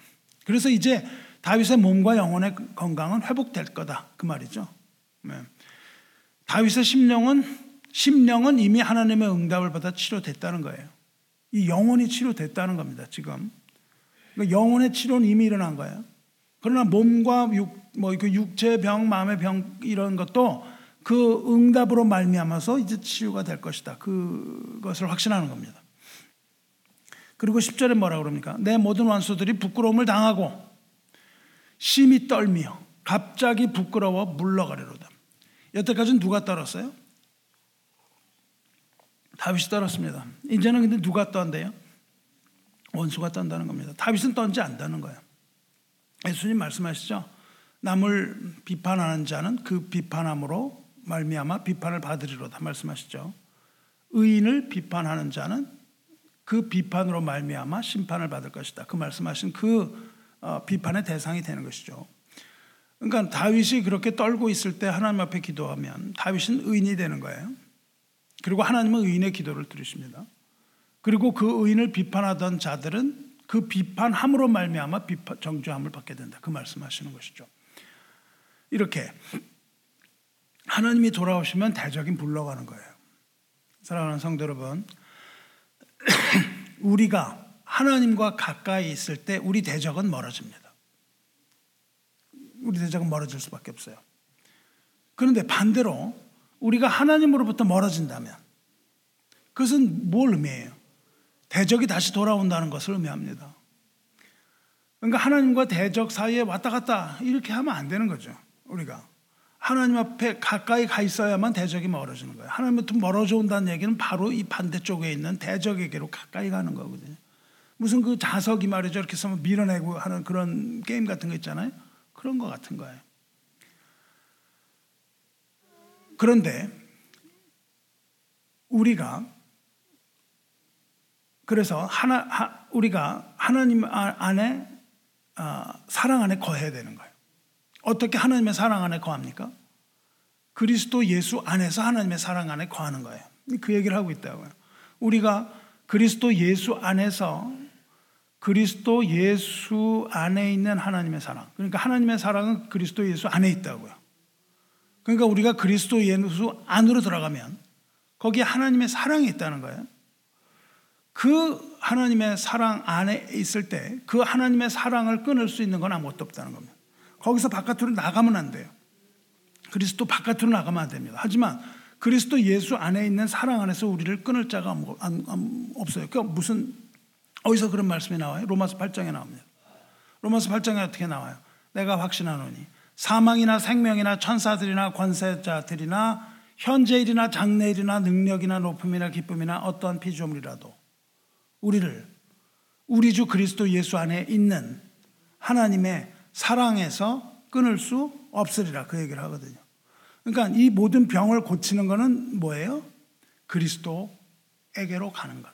그래서 이제 다윗의 몸과 영혼의 건강은 회복될 거다 그 말이죠. 네. 다윗의 심령은 심령은 이미 하나님의 응답을 받아 치료됐다는 거예요. 이 영혼이 치료됐다는 겁니다. 지금 그러니까 영혼의 치료는 이미 일어난 거예요. 그러나 몸과 육, 뭐 그 육체 병, 마음의 병 이런 것도 그 응답으로 말미암아서 이제 치유가 될 것이다. 그것을 확신하는 겁니다. 그리고 10절에 뭐라 그럽니까? 내 모든 원수들이 부끄러움을 당하고 심히 떨며 갑자기 부끄러워 물러가리로다. 여태까지는 누가 떨었어요? 다윗이 떨었습니다. 이제는 근데 누가 떤대요? 원수가 떤다는 겁니다. 다윗은 떤지 안다는 거예요. 예수님 말씀하시죠. 남을 비판하는 자는 그 비판함으로 말미암아 비판을 받으리로다 말씀하시죠. 의인을 비판하는 자는 그 비판으로 말미암아 심판을 받을 것이다. 그 말씀하신 그 어, 비판의 대상이 되는 것이죠. 그러니까 다윗이 그렇게 떨고 있을 때 하나님 앞에 기도하면 다윗은 의인이 되는 거예요. 그리고 하나님은 의인의 기도를 들으십니다. 그리고 그 의인을 비판하던 자들은 그 비판함으로 말미암아 정죄함을 받게 된다. 그 말씀하시는 것이죠. 이렇게 하나님이 돌아오시면 대적이 물러가는 거예요. 사랑하는 성도 여러분, 우리가 하나님과 가까이 있을 때 우리 대적은 멀어집니다. 우리 대적은 멀어질 수밖에 없어요. 그런데 반대로 우리가 하나님으로부터 멀어진다면 그것은 뭘 의미해요? 대적이 다시 돌아온다는 것을 의미합니다. 그러니까 하나님과 대적 사이에 왔다 갔다 이렇게 하면 안 되는 거죠. 우리가 하나님 앞에 가까이 가 있어야만 대적이 멀어지는 거예요. 하나님부터 멀어져 온다는 얘기는 바로 이 반대쪽에 있는 대적에게로 가까이 가는 거거든요. 무슨 그 자석이 말이죠. 이렇게 해서 밀어내고 하는 그런 게임 같은 거 있잖아요. 그런 거 같은 거예요. 그런데 우리가 그래서 하나 하, 우리가 하나님 아, 안에 아, 사랑 안에 거해야 되는 거예요. 어떻게 하나님의 사랑 안에 거합니까? 그리스도 예수 안에서 하나님의 사랑 안에 거하는 거예요. 그 얘기를 하고 있다고요. 우리가 그리스도 예수 안에서 그리스도 예수 안에 있는 하나님의 사랑. 그러니까 하나님의 사랑은 그리스도 예수 안에 있다고요. 그러니까 우리가 그리스도 예수 안으로 들어가면 거기에 하나님의 사랑이 있다는 거예요. 그 하나님의 사랑 안에 있을 때 그 하나님의 사랑을 끊을 수 있는 건 아무것도 없다는 겁니다. 거기서 바깥으로 나가면 안 돼요. 그리스도 바깥으로 나가면 안 됩니다. 하지만 그리스도 예수 안에 있는 사랑 안에서 우리를 끊을 자가 없어요. 그 무슨 어디서 그런 말씀이 나와요? 로마서 8장에 나옵니다. 로마서 8장에 어떻게 나와요? 내가 확신하노니 사망이나 생명이나 천사들이나 권세자들이나 현재일이나 장래일이나 능력이나 높음이나 기쁨이나 어떠한 피조물이라도 우리를 우리 주 그리스도 예수 안에 있는 하나님의 사랑에서 끊을 수 없으리라 그 얘기를 하거든요. 그러니까 이 모든 병을 고치는 것은 뭐예요? 그리스도에게로 가는 것.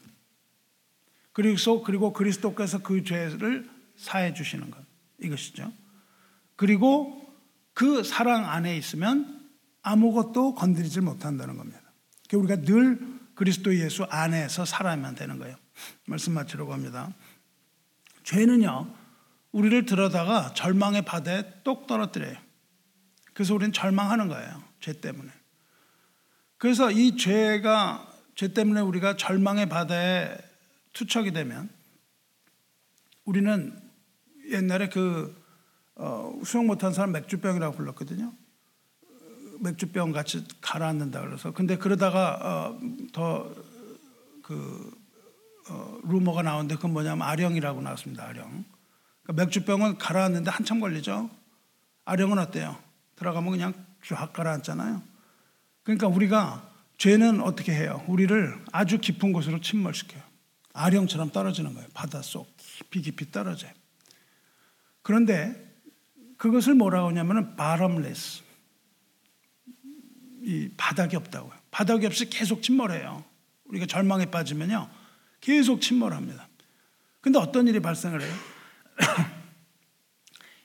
그리고 그리고 그리스도께서 그 죄를 사해 주시는 것 이것이죠. 그리고 그 사랑 안에 있으면 아무것도 건드리질 못한다는 겁니다. 우리가 늘 그리스도 예수 안에서 살아야만 되는 거예요. 말씀 마치려고 합니다. 죄는요, 우리를 들어다가 절망의 바다에 똑 떨어뜨려요. 그래서 우리는 절망하는 거예요. 죄 때문에. 그래서 이 죄가, 죄 때문에 우리가 절망의 바다에 투척이 되면 우리는 옛날에 그 어, 수영 못한 사람 맥주병이라고 불렀거든요. 맥주병 같이 가라앉는다 그래서 근데 그러다가 어, 더그 어, 루머가 나오는데 그건 뭐냐면 아령이라고 나왔습니다. 아령. 그러니까 맥주병은 가라앉는데 한참 걸리죠. 아령은 어때요? 들어가면 그냥 쫙 가라앉잖아요. 그러니까 우리가 죄는 어떻게 해요? 우리를 아주 깊은 곳으로 침몰시켜요. 아령처럼 떨어지는 거예요. 바닷속 깊이 깊이 떨어져요. 그런데 그것을 뭐라고 하냐면은 bottomless. 이 바닥이 없다고요. 바닥이 없이 계속 침몰해요. 우리가 절망에 빠지면요. 계속 침몰합니다. 근데 어떤 일이 발생을 해요?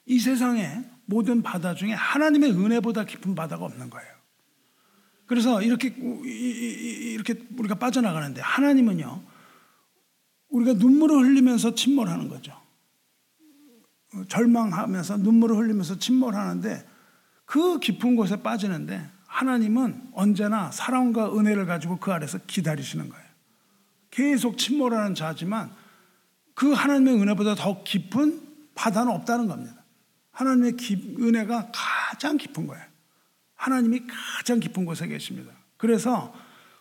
이 세상에 모든 바다 중에 하나님의 은혜보다 깊은 바다가 없는 거예요. 그래서 이렇게 이렇게 우리가 빠져나가는데 하나님은요. 우리가 눈물을 흘리면서 침몰하는 거죠. 절망하면서 눈물을 흘리면서 침몰하는데 그 깊은 곳에 빠지는데 하나님은 언제나 사랑과 은혜를 가지고 그 아래서 기다리시는 거예요. 계속 침몰하는 자지만 그 하나님의 은혜보다 더 깊은 바다는 없다는 겁니다. 하나님의 은혜가 가장 깊은 거예요. 하나님이 가장 깊은 곳에 계십니다. 그래서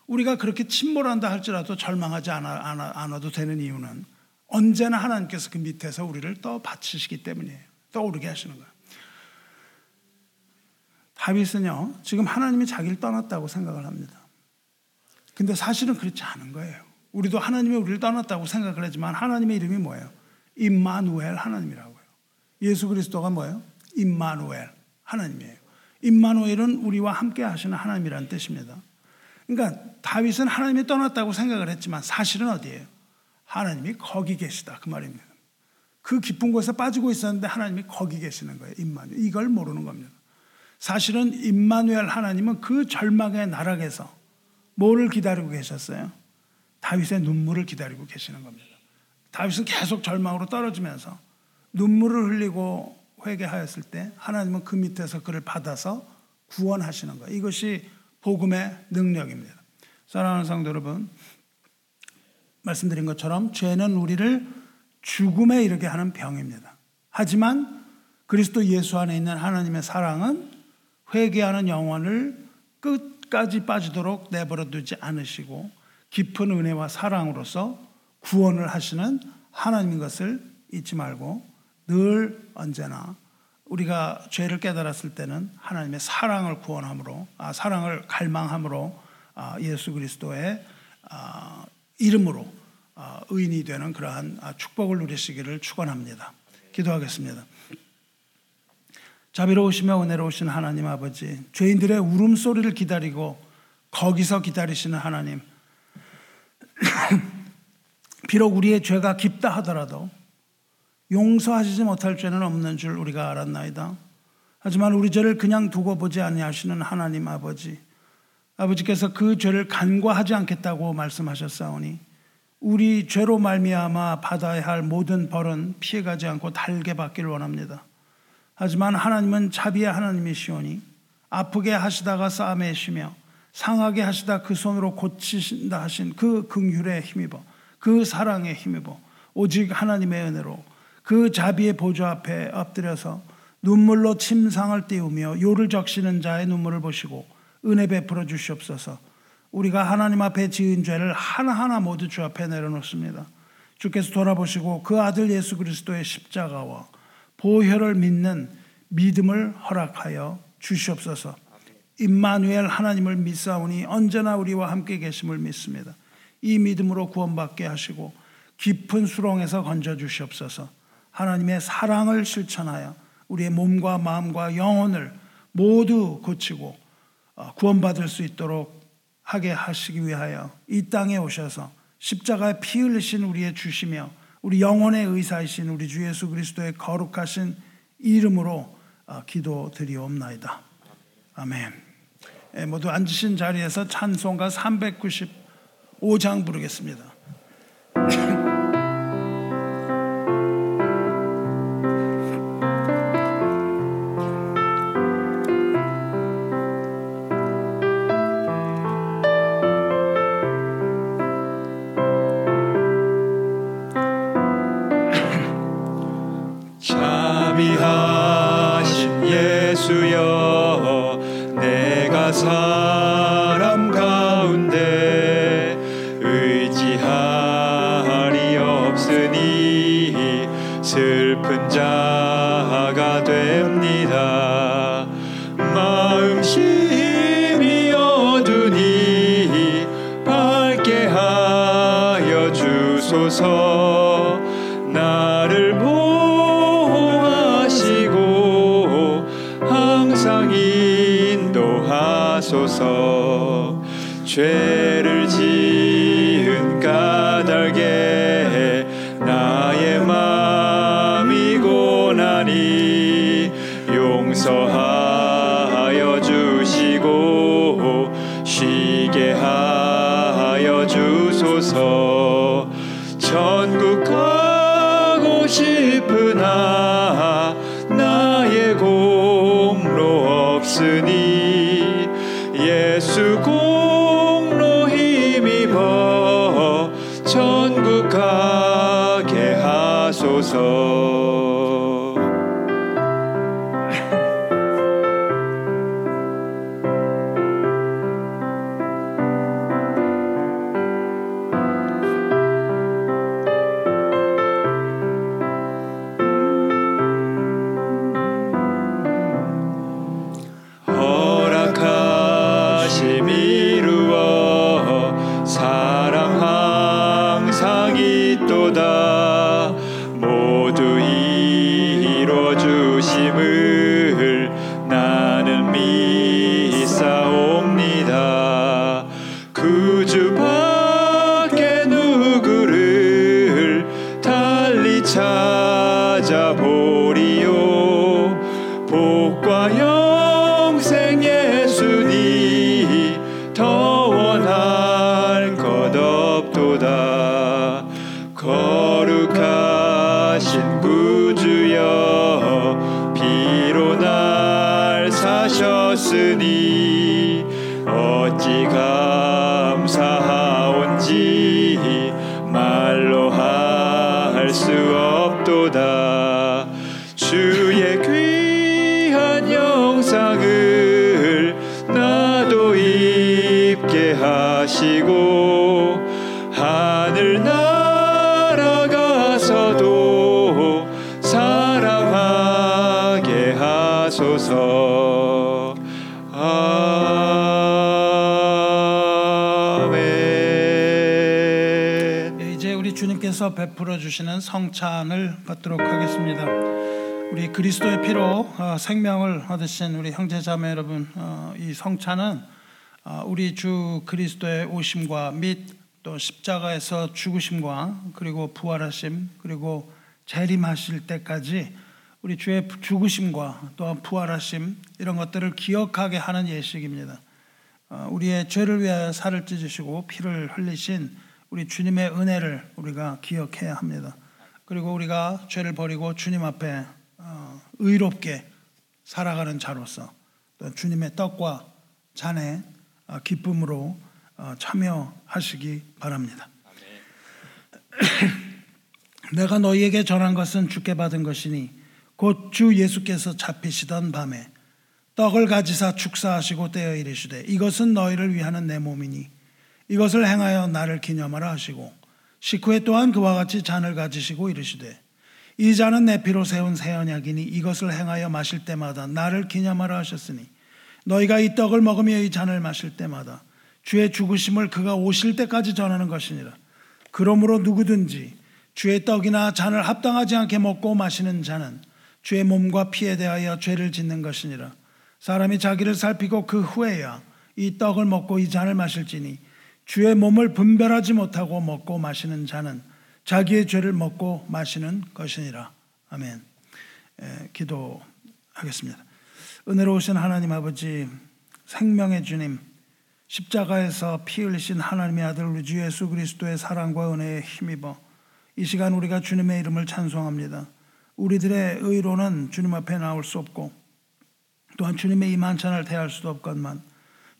우리가 그렇게 침몰한다 할지라도 절망하지 않아, 않아도 되는 이유는 언제나 하나님께서 그 밑에서 우리를 떠 받치시기 때문이에요. 떠오르게 하시는 거예요. 다윗은요, 지금 하나님이 자기를 떠났다고 생각을 합니다. 근데 사실은 그렇지 않은 거예요. 우리도 하나님이 우리를 떠났다고 생각을 하지만 하나님의 이름이 뭐예요? 임마누엘 하나님이라고요. 예수 그리스도가 뭐예요? 임마누엘 하나님이에요. 임마누엘은 우리와 함께 하시는 하나님이라는 뜻입니다. 그러니까 다윗은 하나님이 떠났다고 생각을 했지만 사실은 어디예요? 하나님이 거기 계시다 그 말입니다. 그 깊은 곳에 빠지고 있었는데 하나님이 거기 계시는 거예요. 임마누엘. 이걸 모르는 겁니다. 사실은 임마누엘 하나님은 그 절망의 나락에서 뭐를 기다리고 계셨어요? 다윗의 눈물을 기다리고 계시는 겁니다. 다윗은 계속 절망으로 떨어지면서 눈물을 흘리고 회개하였을 때 하나님은 그 밑에서 그를 받아서 구원하시는 거예요. 이것이 복음의 능력입니다. 사랑하는 성도 여러분, 말씀드린 것처럼 죄는 우리를 죽음에 이르게 하는 병입니다. 하지만 그리스도 예수 안에 있는 하나님의 사랑은 회개하는 영혼을 끝까지 빠지도록 내버려 두지 않으시고 깊은 은혜와 사랑으로서 구원을 하시는 하나님인 것을 잊지 말고 늘 언제나 우리가 죄를 깨달았을 때는 하나님의 사랑을 구원함으로 아, 사랑을 갈망함으로 아, 예수 그리스도의 아, 이름으로 아, 의인이 되는 그러한 아, 축복을 누리시기를 축원합니다. 기도하겠습니다. 자비로우시며 은혜로우신 하나님 아버지, 죄인들의 울음소리를 기다리고 거기서 기다리시는 하나님. 비록 우리의 죄가 깊다 하더라도 용서하시지 못할 죄는 없는 줄 우리가 알았나이다. 하지만 우리 죄를 그냥 두고 보지 아니하시는 하나님 아버지. 아버지께서 그 죄를 간과하지 않겠다고 말씀하셨사오니 우리 죄로 말미암아 받아야 할 모든 벌은 피해가지 않고 달게 받기를 원합니다. 하지만 하나님은 자비의 하나님이시오니 아프게 하시다가 싸매시며 상하게 하시다 그 손으로 고치신다 하신 그 긍휼에 힘입어 그 사랑에 힘입어 오직 하나님의 은혜로 그 자비의 보좌 앞에 엎드려서 눈물로 침상을 띄우며 요를 적시는 자의 눈물을 보시고 은혜 베풀어 주시옵소서. 우리가 하나님 앞에 지은 죄를 하나하나 모두 주 앞에 내려놓습니다. 주께서 돌아보시고 그 아들 예수 그리스도의 십자가와 보혈을 믿는 믿음을 허락하여 주시옵소서. 임마누엘 하나님을 믿사오니 언제나 우리와 함께 계심을 믿습니다. 이 믿음으로 구원받게 하시고 깊은 수렁에서 건져 주시옵소서. 하나님의 사랑을 실천하여 우리의 몸과 마음과 영혼을 모두 고치고 어, 구원받을 수 있도록 하게 하시기 위하여 이 땅에 오셔서 십자가에 피 흘리신 우리의 주시며 우리 영혼의 의사이신 우리 주 예수 그리스도의 거룩하신 이름으로 어, 기도드리옵나이다. 아멘. 예, 모두 앉으신 자리에서 찬송가 395장 부르겠습니다. 베풀어 주시는 성찬을 받도록 하겠습니다. 우리 그리스도의 피로 어, 생명을 얻으신 우리 형제자매 여러분, 어, 이 성찬은 어, 우리 주 그리스도의 오심과 및 또 십자가에서 죽으심과 그리고 부활하심 그리고 재림하실 때까지 우리 주의 죽으심과 또한 부활하심 이런 것들을 기억하게 하는 예식입니다. 어, 우리의 죄를 위하여 살을 찢으시고 피를 흘리신 우리 주님의 은혜를 우리가 기억해야 합니다. 그리고 우리가 죄를 버리고 주님 앞에 어, 의롭게 살아가는 자로서 또 주님의 떡과 잔의 어, 기쁨으로 참여하시기 바랍니다. 내가 너희에게 전한 것은 주께 받은 것이니 곧 주 예수께서 잡히시던 밤에 떡을 가지사 축사하시고 떼어 이르시되 이것은 너희를 위하는 내 몸이니 이것을 행하여 나를 기념하라 하시고 식후에 또한 그와 같이 잔을 가지시고 이르시되 이 잔은 내 피로 세운 새 언약이니 이것을 행하여 마실 때마다 나를 기념하라 하셨으니 너희가 이 떡을 먹으며 이 잔을 마실 때마다 주의 죽으심을 그가 오실 때까지 전하는 것이니라. 그러므로 누구든지 주의 떡이나 잔을 합당하지 않게 먹고 마시는 자는 주의 몸과 피에 대하여 죄를 짓는 것이니라. 사람이 자기를 살피고 그 후에야 이 떡을 먹고 이 잔을 마실지니 주의 몸을 분별하지 못하고 먹고 마시는 자는 자기의 죄를 먹고 마시는 것이니라. 아멘. 에, 기도하겠습니다. 은혜로우신 하나님 아버지, 생명의 주님, 십자가에서 피 흘리신 하나님의 아들 우리 주 예수 그리스도의 사랑과 은혜에 힘입어 이 시간 우리가 주님의 이름을 찬송합니다. 우리들의 의로는 주님 앞에 나올 수 없고 또한 주님의 이 만찬을 대할 수도 없건만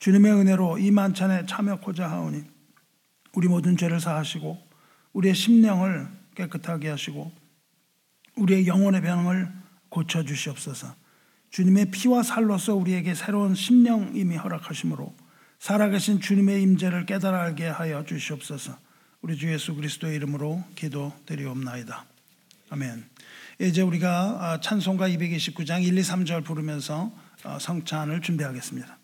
주님의 은혜로 이 만찬에 참여코자 하오니 우리 모든 죄를 사하시고 우리의 심령을 깨끗하게 하시고 우리의 영혼의 병을 고쳐 주시옵소서. 주님의 피와 살로서 우리에게 새로운 심령임이 허락하심으로 살아계신 주님의 임재를 깨달아 알게 하여 주시옵소서. 우리 주 예수 그리스도의 이름으로 기도드리옵나이다. 아멘. 이제 우리가 찬송가 229장 1, 2, 3절 부르면서 어, 성찬을 준비하겠습니다.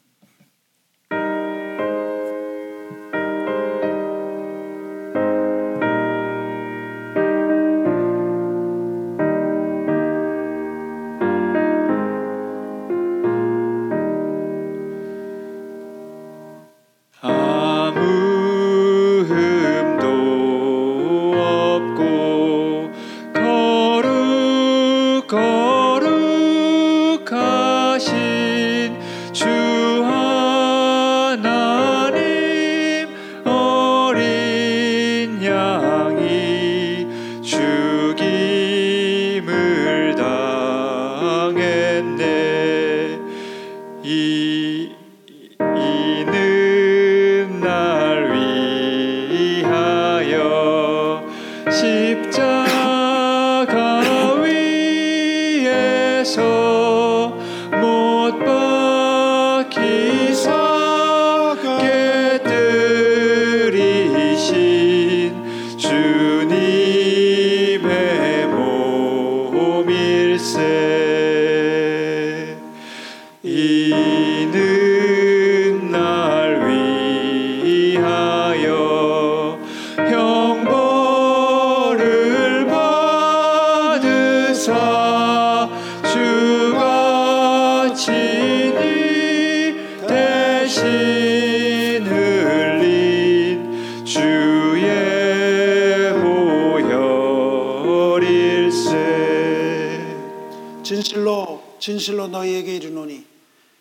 진실로 너희에게 이르노니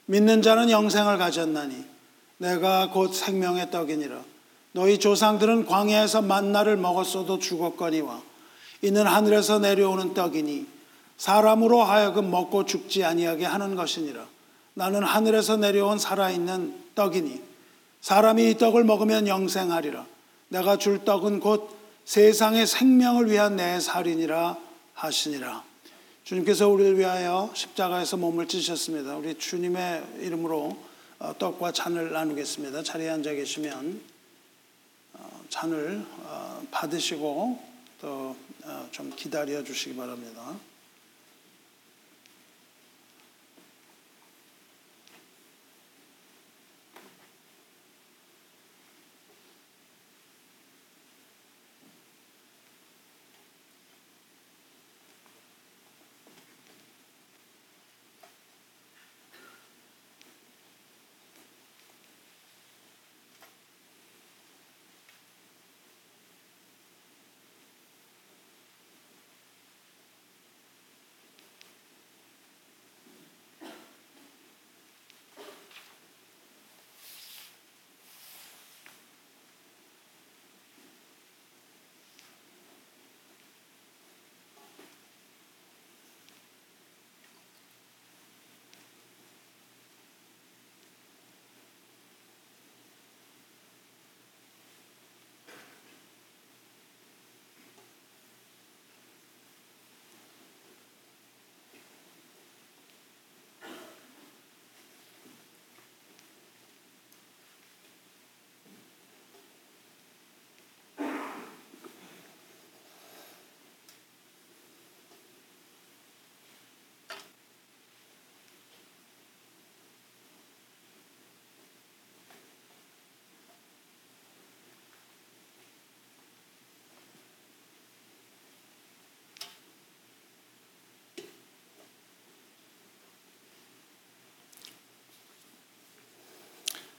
믿는 자는 영생을 가졌나니 내가 곧 생명의 떡이니라. 너희 조상들은 광야에서 만나를 먹었어도 죽었거니와 이는 하늘에서 내려오는 떡이니 사람으로 하여금 먹고 죽지 아니하게 하는 것이니라. 나는 하늘에서 내려온 살아있는 떡이니 사람이 이 떡을 먹으면 영생하리라. 내가 줄 떡은 곧 세상의 생명을 위한 내 살이니라 하시니라 주님께서 우리를 위하여 십자가에서 몸을 찢으셨습니다. 우리 주님의 이름으로 어, 떡과 잔을 나누겠습니다. 자리에 앉아 계시면 어, 잔을 어, 받으시고 또 좀 기다려 주시기 바랍니다.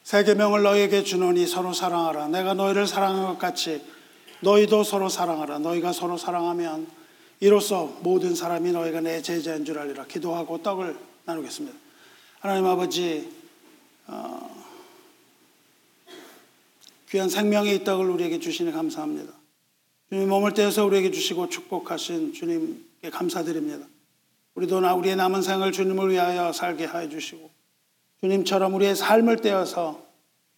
세 계명을 너희에게 주노니 서로 사랑하라. 내가 너희를 사랑한 것 같이 너희도 서로 사랑하라. 너희가 서로 사랑하면 이로써 모든 사람이 너희가 내 제자인 줄 알리라. 기도하고 떡을 나누겠습니다. 하나님 아버지 어, 귀한 생명의 이 떡을 우리에게 주시니 감사합니다. 주님 몸을 떼어서 우리에게 주시고 축복하신 주님께 감사드립니다. 우리도 나 우리의 남은 생을 주님을 위하여 살게 하여 주시고 주님처럼 우리의 삶을 떼어서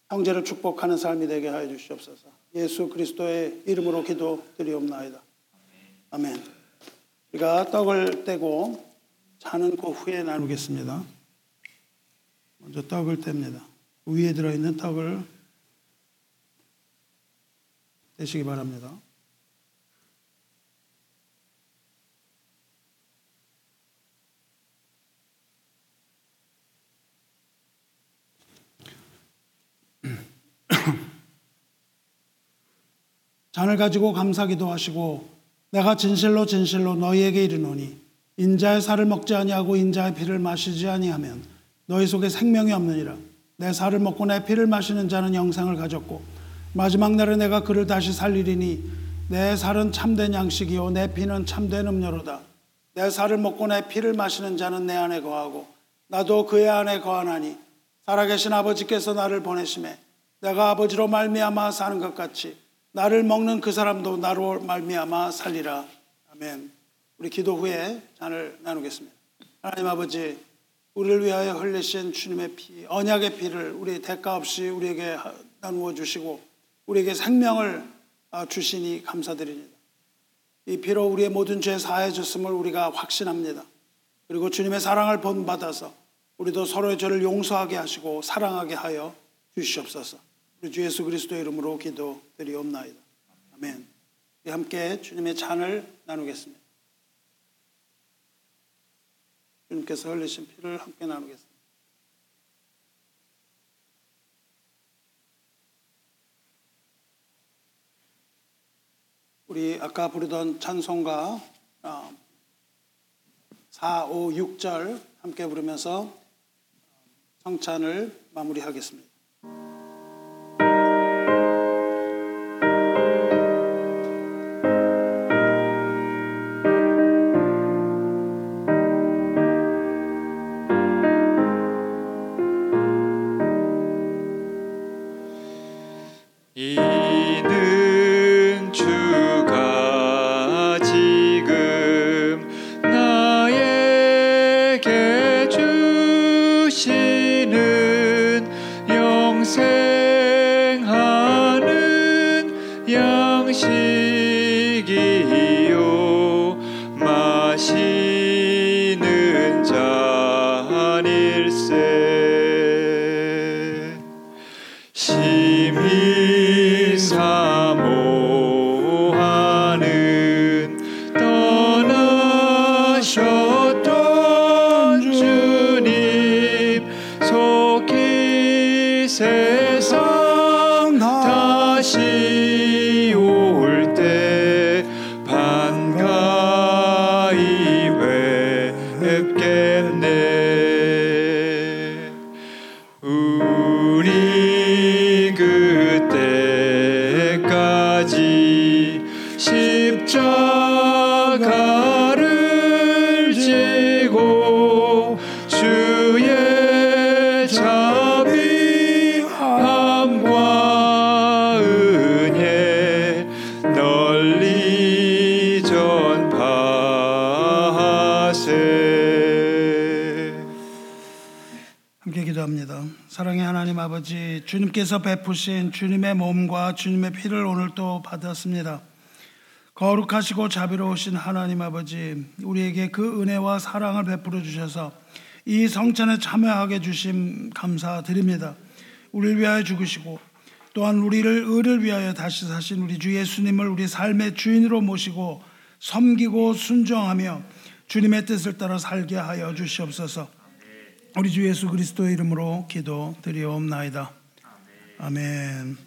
형제를 축복하는 삶이 되게 하여 주시옵소서. 예수 그리스도의 이름으로 기도드리옵나이다. 아멘. 우리가 떡을 떼고 자는 그 후에 나누겠습니다. 먼저 떡을 뗍니다. 위에 들어있는 떡을 떼시기 바랍니다. 잔을 가지고 감사기도 하시고 내가 진실로 진실로 너희에게 이르노니 인자의 살을 먹지 아니하고 인자의 피를 마시지 아니하면 너희 속에 생명이 없느니라. 내 살을 먹고 내 피를 마시는 자는 영생을 가졌고 마지막 날에 내가 그를 다시 살리리니 내 살은 참된 양식이요 내 피는 참된 음료로다. 내 살을 먹고 내 피를 마시는 자는 내 안에 거하고 나도 그의 안에 거하나니 살아계신 아버지께서 나를 보내심에 내가 아버지로 말미암아 사는 것 같이 나를 먹는 그 사람도 나로 말미암아 살리라. 아멘. 우리 기도 후에 잔을 나누겠습니다. 하나님 아버지, 우리를 위하여 흘리신 주님의 피, 언약의 피를 우리 대가 없이 우리에게 나누어 주시고 우리에게 생명을 아, 주시니 감사드립니다. 이 피로 우리의 모든 죄 사해 줬음을 우리가 확신합니다. 그리고 주님의 사랑을 본받아서 우리도 서로의 죄를 용서하게 하시고 사랑하게 하여 주시옵소서. 주 예수 그리스도의 이름으로 기도드리옵나이다. 아멘. 우리 함께 주님의 잔을 나누겠습니다. 주님께서 흘리신 피를 함께 나누겠습니다. 우리 아까 부르던 찬송가 4, 5, 6절 함께 부르면서 성찬을 마무리하겠습니다. 주님께서 베푸신 주님의 몸과 주님의 피를 오늘 또 받았습니다. 거룩하시고 자비로우신 하나님 아버지, 우리에게 그 은혜와 사랑을 베풀어 주셔서 이 성찬에 참여하게 주심 감사드립니다. 우리를 위하여 죽으시고 또한 우리를 의를 위하여 다시 사신 우리 주 예수님을 우리 삶의 주인으로 모시고 섬기고 순종하며 주님의 뜻을 따라 살게 하여 주시옵소서. 우리 주 예수 그리스도의 이름으로 기도드리옵나이다. 아멘.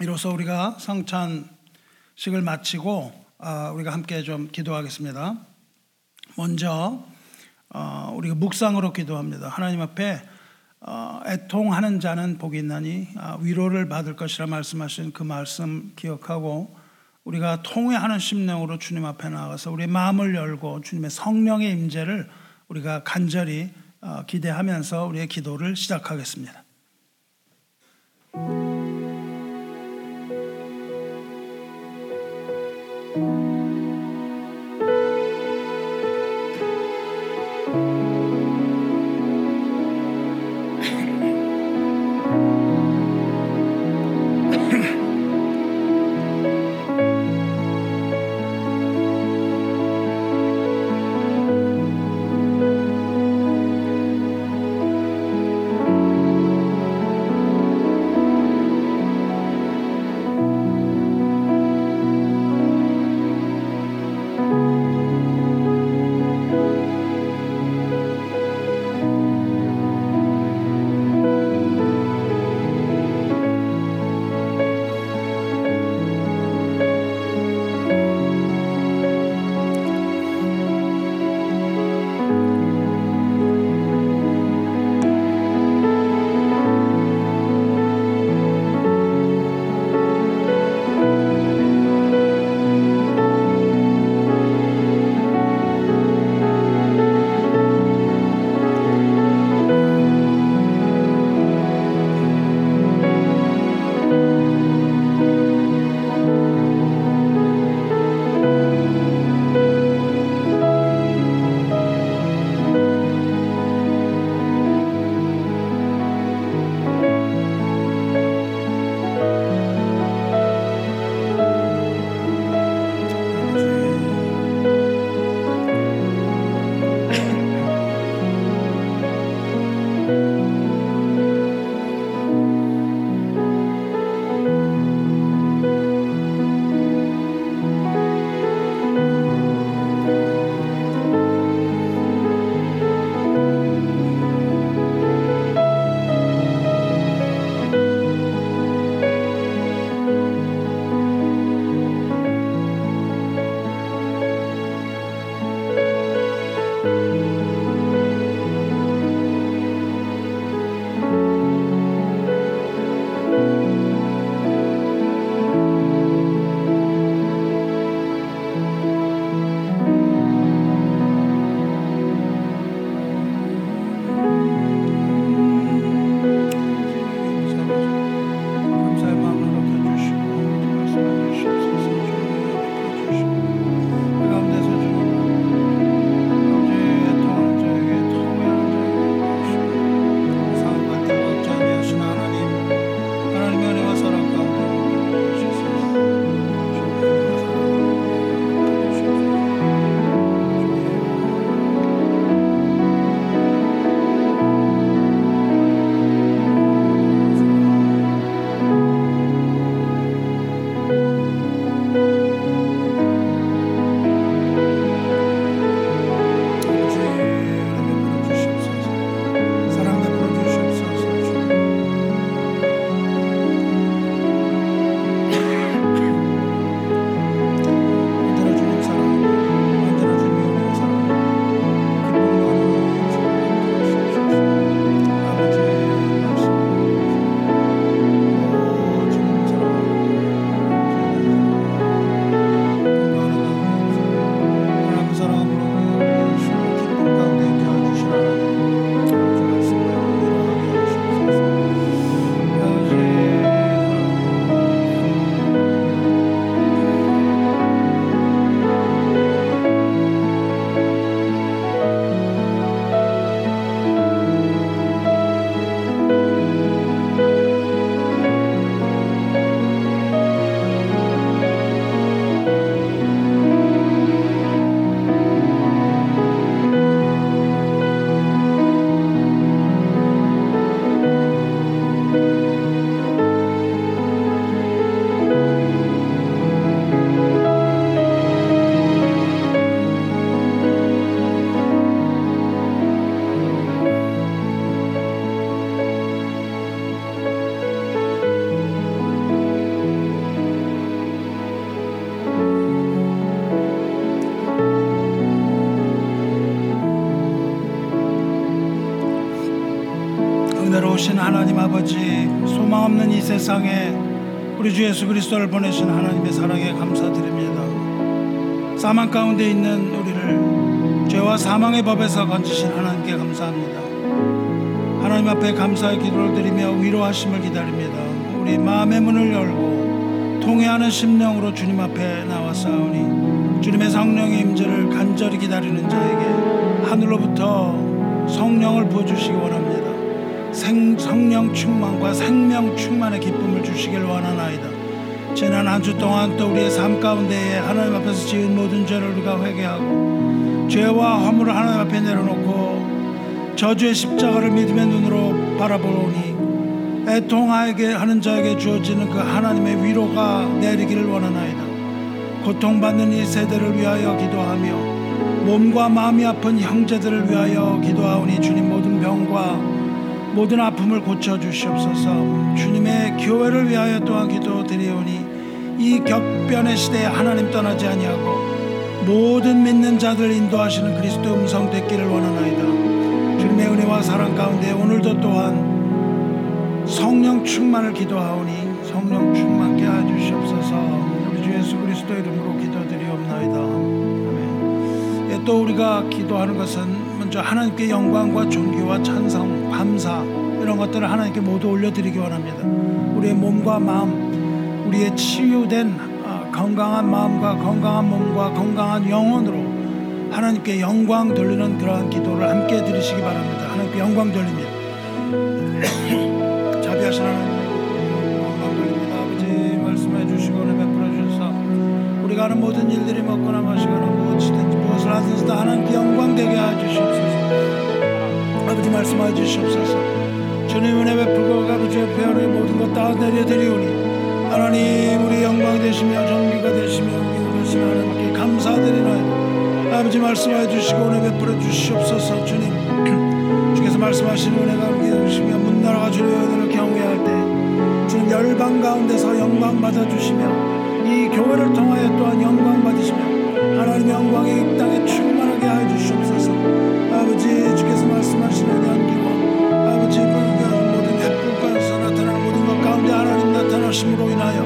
이로써 우리가 성찬식을 마치고 아, 우리가 함께 좀 기도하겠습니다. 먼저 어, 우리가 묵상으로 기도합니다. 하나님 앞에 어, 애통하는 자는 복이 있나니 아, 위로를 받을 것이라 말씀하신 그 말씀 기억하고 우리가 통회하는 심령으로 주님 앞에 나가서 우리의 마음을 열고 주님의 성령의 임재를 우리가 간절히 어, 기대하면서 우리의 기도를 시작하겠습니다. 세상에 우리 주 예수 그리스도를 보내신 하나님의 사랑에 감사드립니다. 사망 가운데 있는 우리를 죄와 사망의 법에서 건지신 하나님께 감사합니다. 하나님 앞에 감사의 기도를 드리며 위로하심을 기다립니다. 우리 마음의 문을 열고 통회하는 심령으로 주님 앞에 나왔사오니 주님의 성령의 임재를 간절히 기다리는 자에게 하늘로부터 성령을 부어주시기 원합니다. 생, 성령 충만과 생명 충만의 기쁨을 주시길 원하나이다. 지난 한 주 동안 또 우리의 삶 가운데에 하나님 앞에서 지은 모든 죄를 우리가 회개하고 죄와 허물을 하나님 앞에 내려놓고 저주의 십자가를 믿음의 눈으로 바라보니 애통하게 하는 자에게 주어지는 그 하나님의 위로가 내리기를 원하나이다. 고통받는 이 세대를 위하여 기도하며 몸과 마음이 아픈 형제들을 위하여 기도하오니 주님 모든 병과 모든 아픔을 고쳐 주시옵소서. 주님의 교회를 위하여 또한 기도드리오니 이 격변의 시대에 하나님 떠나지 아니하고 모든 믿는 자들 인도하시는 그리스도 음성 듣기를 원하나이다. 주님의 은혜와 사랑 가운데 오늘도 또한 성령 충만을 기도하오니 성령 충만케 하여 주시옵소서. 우리 주 예수 그리스도 이름으로 기도드리옵나이다. 아멘. 예, 또 우리가 기도하는 것은 먼저 하나님께 영광과 존귀와 찬성, 감사 이런 것들을 하나님께 모두 올려드리기 원합니다. 우리의 몸과 마음, 우리의 치유된 아, 건강한 마음과 건강한 몸과 건강한 영혼으로 하나님께 영광 돌리는 그러한 기도를 함께 드리시기 바랍니다. 하나님께 영광 돌립니다. 자비하신 하나님 영광 돌립니다. 아버지 말씀해 주시고 은혜 베풀어 주셔서 우리가 하는 모든 일들이 먹거나 마시거나 무엇이든지 무엇을 하든지 다 하나님께 영광 되게 해 주시옵소서. 아버지 말씀해 주시옵소서. 주님 은혜 베풀고 아버지 옆에 하는 모든 것 다 내려드리오니 하나님 우리 영광 되시며 정기가 되시며 우리 우리신 하나님께 감사드리나이다. 아버지 말씀해 주시고 은혜 베풀어 주시옵소서 주님 주께서 말씀하시는 은혜가 우리에게 주시며 문나라가 주님의 은혜를 경외할 때 주님 열방 가운데서 영광 받아주시며 이 교회를 통하여 또한 영광 받으시며 하나님의 영광이 이 땅에 충만하게 하여 주시옵소서 아버지 나타나심으로 인하여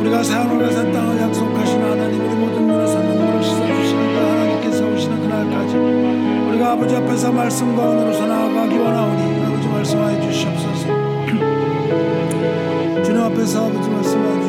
우리가 새하늘과 새 땅을 약속하신 하나님 우리 모든 눈에서 눈물을 씻어주시는 그 하나님께서 오시는 그날까지 우리가 아버지 앞에서 말씀과 은혜로서 나아가기 원하오니 아버지 말씀하여 주시옵소서. 주님 앞에서 아버지 말씀하여 주시옵소서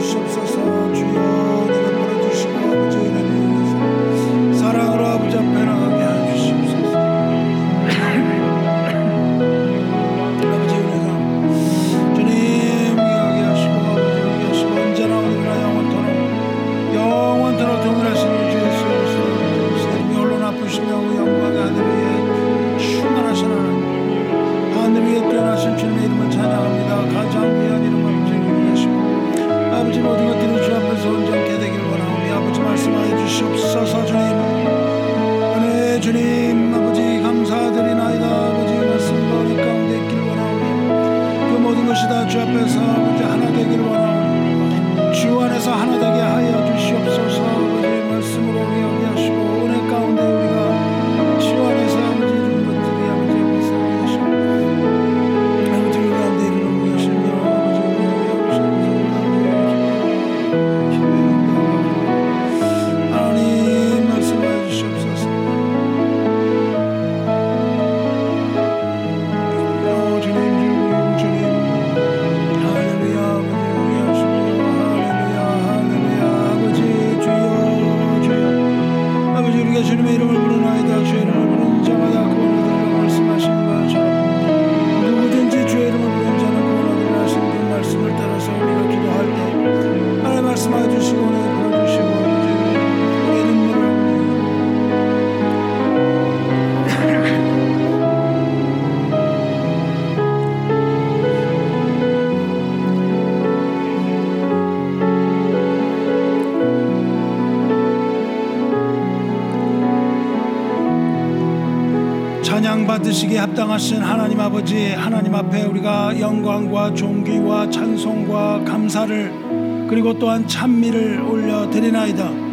또한 찬미를 올려 드리나이다.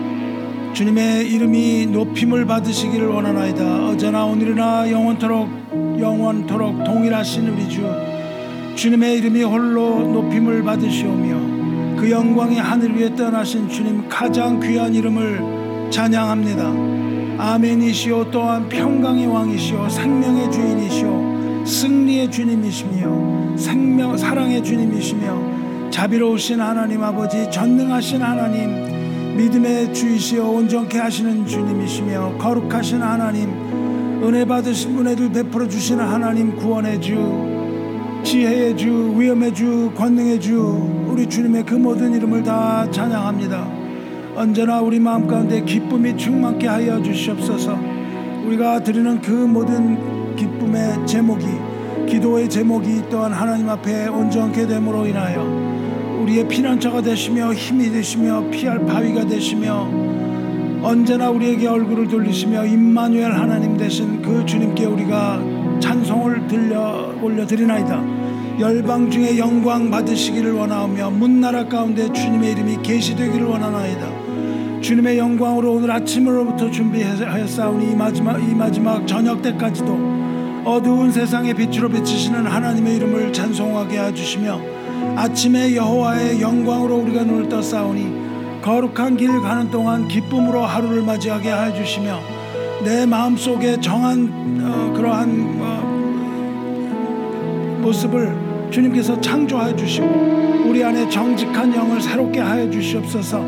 주님의 이름이 높임을 받으시기를 원하나이다. 어제나 오늘이나 영원토록 영원토록 동일하신 우리 주 주님의 이름이 홀로 높임을 받으시오며 그 영광이 하늘 위에 떠나신 주님 가장 귀한 이름을 찬양합니다. 아멘이시오. 또한 평강의 왕이시오. 생명의 주인이시오. 승리의 주님이시며 생명 사랑의 주님이시며 자비로우신 하나님 아버지 전능하신 하나님 믿음의 주이시여 온전케 하시는 주님이시며 거룩하신 하나님 은혜 받으신 은혜를 베풀어 주시는 하나님 구원의 주 지혜의 주 위엄의 주 권능의 주 우리 주님의 그 모든 이름을 다 찬양합니다. 언제나 우리 마음 가운데 기쁨이 충만케 하여 주시옵소서. 우리가 드리는 그 모든 기쁨의 제목이 기도의 제목이 또한 하나님 앞에 온전케 됨으로 인하여 우리의 피난처가 되시며 힘이 되시며 피할 바위가 되시며 언제나 우리에게 얼굴을 돌리시며 임마누엘 하나님 되신 그 주님께 우리가 찬송을 들려 올려드리나이다. 열방 중에 영광 받으시기를 원하오며 문나라 가운데 주님의 이름이 계시되기를 원하나이다. 주님의 영광으로 오늘 아침으로부터 준비하였사오니 이 마지막 이 마지막 저녁 때까지도 어두운 세상의 빛으로 비치시는 하나님의 이름을 찬송하게 해주시며 아침에 여호와의 영광으로 우리가 눈을 떴사오니 거룩한 길 가는 동안 기쁨으로 하루를 맞이하게 해 주시며 내 마음속에 정한 어, 그러한 어, 모습을 주님께서 창조해 주시고 우리 안에 정직한 영을 새롭게 하여 주시옵소서.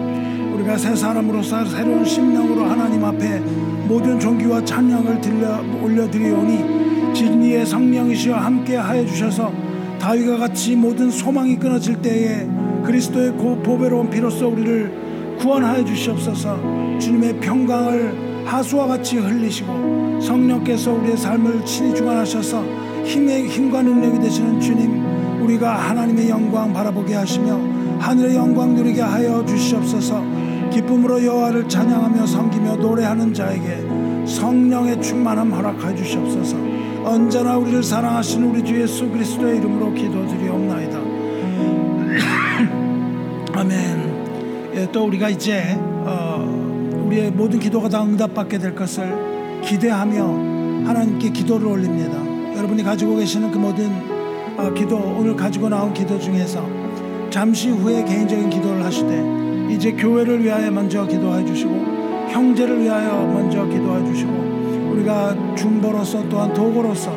우리가 새 사람으로서 새로운 심령으로 하나님 앞에 모든 존귀와 찬양을 들려 올려드리오니 진리의 성령이시여 함께 하여 주셔서 다윗과 같이 모든 소망이 끊어질 때에 그리스도의 고 보배로운 피로써 우리를 구원하여 주시옵소서. 주님의 평강을 하수와 같이 흘리시고 성령께서 우리의 삶을 친히 주관하셔서 힘의 힘과 능력이 되시는 주님 우리가 하나님의 영광 바라보게 하시며 하늘의 영광 누리게 하여 주시옵소서. 기쁨으로 여호와를 찬양하며 섬기며 노래하는 자에게 성령의 충만함 허락하여 주시옵소서 언제나 우리를 사랑하시는 우리 주 예수 그리스도의 이름으로 기도드리옵나이다. 아멘. 예, 또 우리가 이제 어, 우리의 모든 기도가 다 응답받게 될 것을 기대하며 하나님께 기도를 올립니다. 여러분이 가지고 계시는 그 모든 어, 기도 오늘 가지고 나온 기도 중에서 잠시 후에 개인적인 기도를 하시되 이제 교회를 위하여 먼저 기도해 주시고 형제를 위하여 먼저 기도해 주시고 우리가 중보로서 또한 도구로서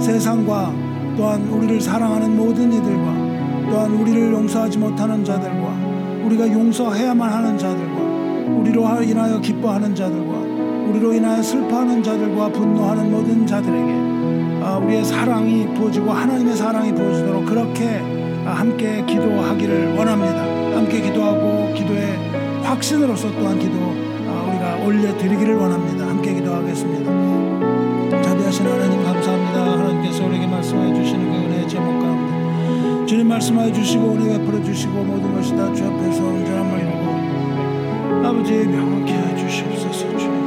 세상과 또한 우리를 사랑하는 모든 이들과 또한 우리를 용서하지 못하는 자들과 우리가 용서해야만 하는 자들과 우리로 인하여 기뻐하는 자들과 우리로 인하여 슬퍼하는 자들과 분노하는 모든 자들에게 아, 우리의 사랑이 부어지고 하나님의 사랑이 부어지도록 그렇게 함께 기도하기를 원합니다. 함께 기도하고 기도의 확신으로서 또한 기도 아, 우리가 올려드리기를 원합니다. 함께 기도하겠습니다. 자비하신 하나님 감사합니다. 하나님께서 우리에게 말씀해 주시는 그 은혜의 제목 가운데 주님 말씀해 주시고 은혜 베풀어 주시고 모든 것이 다 주 앞에서 온전함을 이루고 아버지 명확히 해 주시옵소서 주님.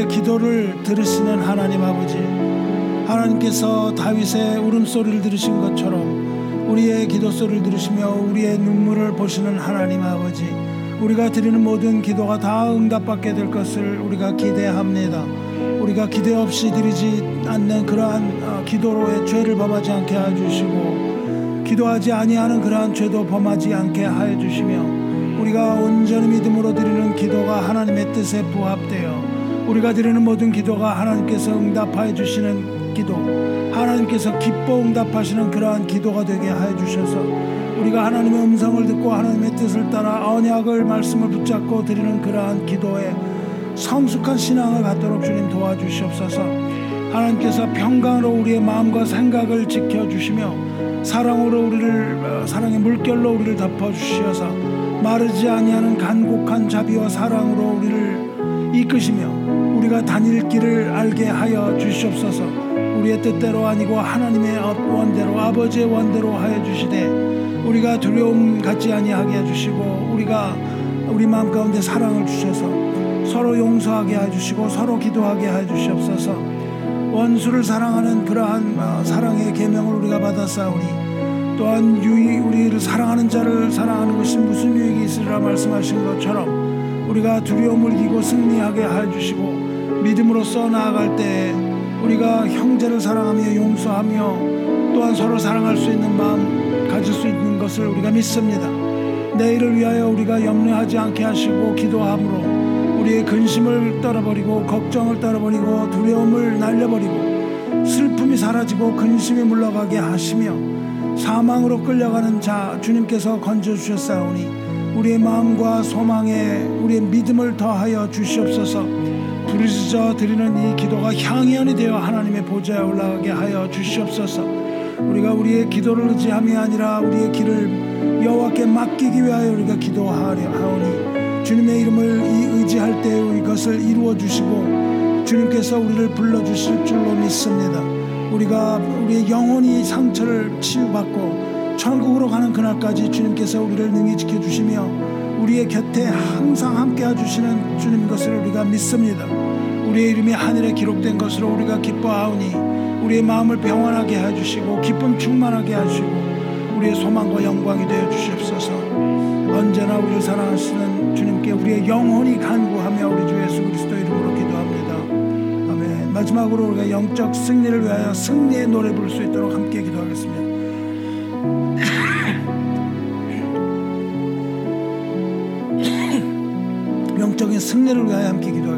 우리의 기도를 들으시는 하나님 아버지 하나님께서 다윗의 울음소리를 들으신 것처럼 우리의 기도 소리를 들으시며 우리의 눈물을 보시는 하나님 아버지 우리가 드리는 모든 기도가 다 응답받게 될 것을 우리가 기대합니다. 우리가 기대 없이 드리지 않는 그러한 어, 기도로의 죄를 범하지 않게 하여 주시고 기도하지 아니하는 그러한 죄도 범하지 않게 하여 주시며 우리가 온전히 믿음으로 드리는 기도가 하나님의 뜻에 부합되어 우리가 드리는 모든 기도가 하나님께서 응답하여 주시는 기도 하나님께서 기뻐 응답하시는 그러한 기도가 되게 하여 주셔서 우리가 하나님의 음성을 듣고 하나님의 뜻을 따라 언약을 말씀을 붙잡고 드리는 그러한 기도에 성숙한 신앙을 갖도록 주님 도와주시옵소서. 하나님께서 평강으로 우리의 마음과 생각을 지켜 주시며 사랑으로 우리를 어, 사랑의 물결로 우리를 덮어 주시어서 마르지 아니하는 간곡한 자비와 사랑으로 우리를 이끄시며 우리가 다닐 길을 알게 하여 주시옵소서. 우리의 뜻대로 아니고 하나님의 원대로 아버지의 원대로 하여 주시되 우리가 두려움 갖지 아니하게 해주시고 우리가 우리 마음 가운데 사랑을 주셔서 서로 용서하게 해주시고 서로 기도하게 해주시옵소서 원수를 사랑하는 그러한 어, 사랑의 계명을 우리가 받았사오니 또한 유익 우리를 사랑하는 자를 사랑하는 것이 무슨 유익이 있으리라 말씀하신 것처럼 우리가 두려움을 이기고 승리하게 해주시고 믿음으로써 나아갈 때 우리가 형제를 사랑하며 용서하며 또한 서로 사랑할 수 있는 마음 가질 수 있는 것을 우리가 믿습니다. 내일을 위하여 우리가 염려하지 않게 하시고 기도함으로 우리의 근심을 떨어버리고 걱정을 떨어버리고 두려움을 날려버리고 슬픔이 사라지고 근심이 물러가게 하시며 사망으로 끌려가는 자 주님께서 건져 주셨사오니 우리의 마음과 소망에 우리의 믿음을 더하여 주시옵소서 부르짖어 드리는 이 기도가 향연이 되어 하나님의 보좌에 올라가게 하여 주시옵소서 우리가 우리의 기도를 의지함이 아니라 우리의 길을 여호와께 맡기기 위하여 우리가 기도하려 하오니 주님의 이름을 의지할 때 이것을 이루어 주시고 주님께서 우리를 불러 주실 줄로 믿습니다. 우리가 우리의 영혼이 상처를 치유받고 천국으로 가는 그날까지 주님께서 우리를 능히 지켜 주시며 우리의 곁에 항상 함께 해 주시는 주님 것을 우리가 믿습니다. 우리의 이름이 하늘에 기록된 것으로 우리가 기뻐하오니 우리의 마음을 평안하게 해 주시고 기쁨 충만하게 하시고 우리의 소망과 영광이 되어 주시옵소서. 언제나 우리를 사랑하시는 주님께 우리의 영혼이 간구하며 우리 주 예수 그리스도 이름으로 기도합니다. 아멘. 마지막으로 우리가 영적 승리를 위하여 승리의 노래 부를 수 있도록 함께 기도하겠습니다. 승리를 위하여 함께 기도하겠습니다.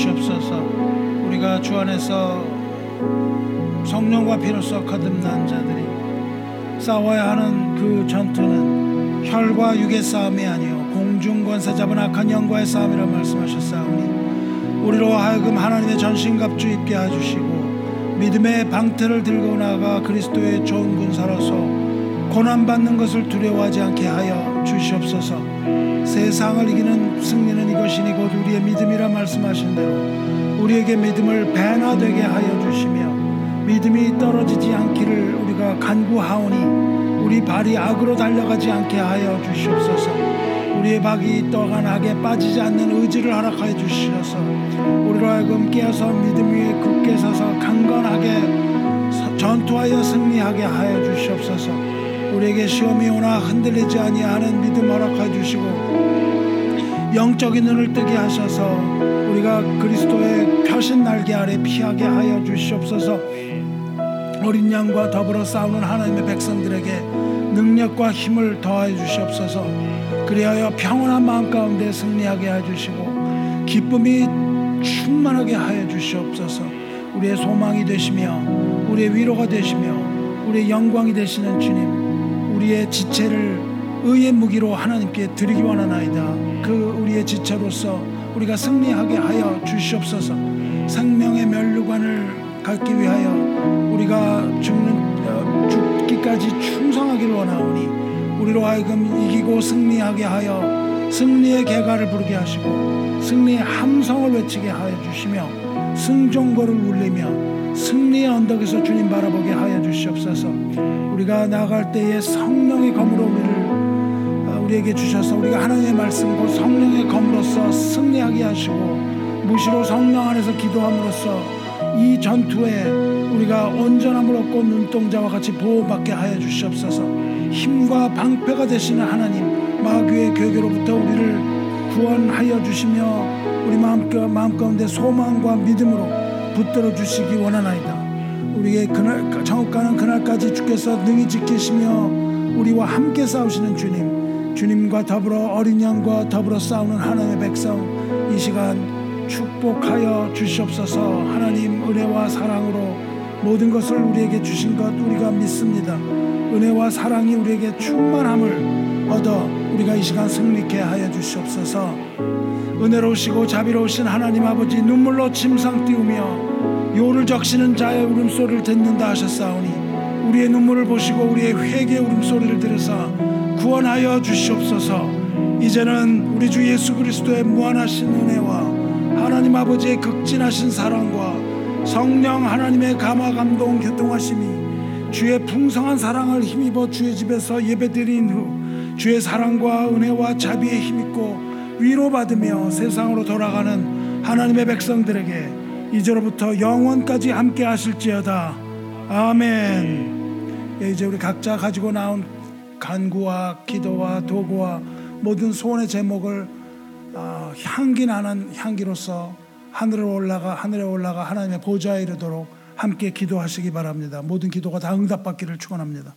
주시옵소서. 우리가 주 안에서 성령과 피로써 거듭난 자들이 싸워야 하는 그 전투는 혈과 육의 싸움이 아니요 공중 권세 잡은 악한 영과의 싸움이라 말씀하셨사오니 우리로 하여금 하나님의 전신갑주 입게 해주시고 믿음의 방패를 들고 나가 그리스도의 좋은 군사로서 고난받는 것을 두려워하지 않게 하여 주시옵소서. 세상을 이기는 승리는 이것이니 곧 우리의 믿음이라 말씀하신 대로 우리에게 믿음을 배나 되게 하여 주시며 믿음이 떨어지지 않기를 우리가 간구하오니 우리 발이 악으로 달려가지 않게 하여 주시옵소서. 우리의 떠간 악에 빠지지 않는 의지를 허락하여 주시옵소서 우리로 하여금 깨어서 믿음 위에 굳게 서서 강건하게 서- 전투하여 승리하게 하여 주시옵소서 우리에게 시험이 오나 흔들리지 아니하는 믿음 허락하여 주시고 영적인 눈을 뜨게 하셔서 우리가 그리스도의 펴신 날개 아래 피하게 하여 주시옵소서. 어린 양과 더불어 싸우는 하나님의 백성들에게 능력과 힘을 더하여 주시옵소서. 그리하여 평온한 마음 가운데 승리하게 해 주시고 기쁨이 충만하게 하여 주시옵소서. 우리의 소망이 되시며 우리의 위로가 되시며 우리의 영광이 되시는 주님 우리의 지체를 의의 무기로 하나님께 드리기 원하나이다. 그 우리의 지체로서 우리가 승리하게 하여 주시옵소서. 생명의 멸류관을 갖기 위하여 우리가 죽는 어, 죽기까지 충성하기를 원하오니 우리로 하여금 이기고 승리하게 하여 승리의 개가를 부르게 하시고 승리의 함성을 외치게 하여 주시며 승종거를 울리며 승리의 언덕에서 주님 바라보게 하여 주시옵소서. 우리가 나갈 때에 성령의 검으로 우리를 아, 우리에게 주셔서 우리가 하나님의 말씀과 성령의 검으로서 승리하게 하시고 무시로 성령 안에서 기도함으로써 이 전투에 우리가 온전함을 얻고 눈동자와 같이 보호받게 하여 주시옵소서. 힘과 방패가 되시는 하나님 마귀의 괴계로부터 우리를 구원하여 주시며 우리 마음 가운데 소망과 믿음으로 붙들어 주시기 원하나이다. 우리의 그날 정업 가는 그날까지 주께서 능히 지키시며 우리와 함께 싸우시는 주님 주님과 더불어 어린 양과 더불어 싸우는 하나님의 백성 이 시간 축복하여 주시옵소서. 하나님 은혜와 사랑으로 모든 것을 우리에게 주신 것 우리가 믿습니다. 은혜와 사랑이 우리에게 충만함을 얻어 우리가 이 시간 승리케 하여 주시옵소서 은혜로우시고 자비로우신 하나님 아버지 눈물로 침상 띄우며 요를 적시는 자의 울음소리를 듣는다 하셨사오니 우리의 눈물을 보시고 우리의 회개의 울음소리를 들으사 구원하여 주시옵소서. 이제는 우리 주 예수 그리스도의 무한하신 은혜와 하나님 아버지의 극진하신 사랑과 성령 하나님의 감화 감동 교통하심이 주의 풍성한 사랑을 힘입어 주의 집에서 예배드린 후 주의 사랑과 은혜와 자비에 힘입고 위로받으며 세상으로 돌아가는 하나님의 백성들에게 이제로부터 영원까지 함께 하실지어다 아멘 예, 이제 우리 각자 가지고 나온 간구와 기도와 도구와 모든 소원의 제목을 어, 향기 나는 향기로서 하늘에 올라가 하늘에 올라가 하나님의 보좌에 이르도록 함께 기도하시기 바랍니다. 모든 기도가 다 응답받기를 축원합니다.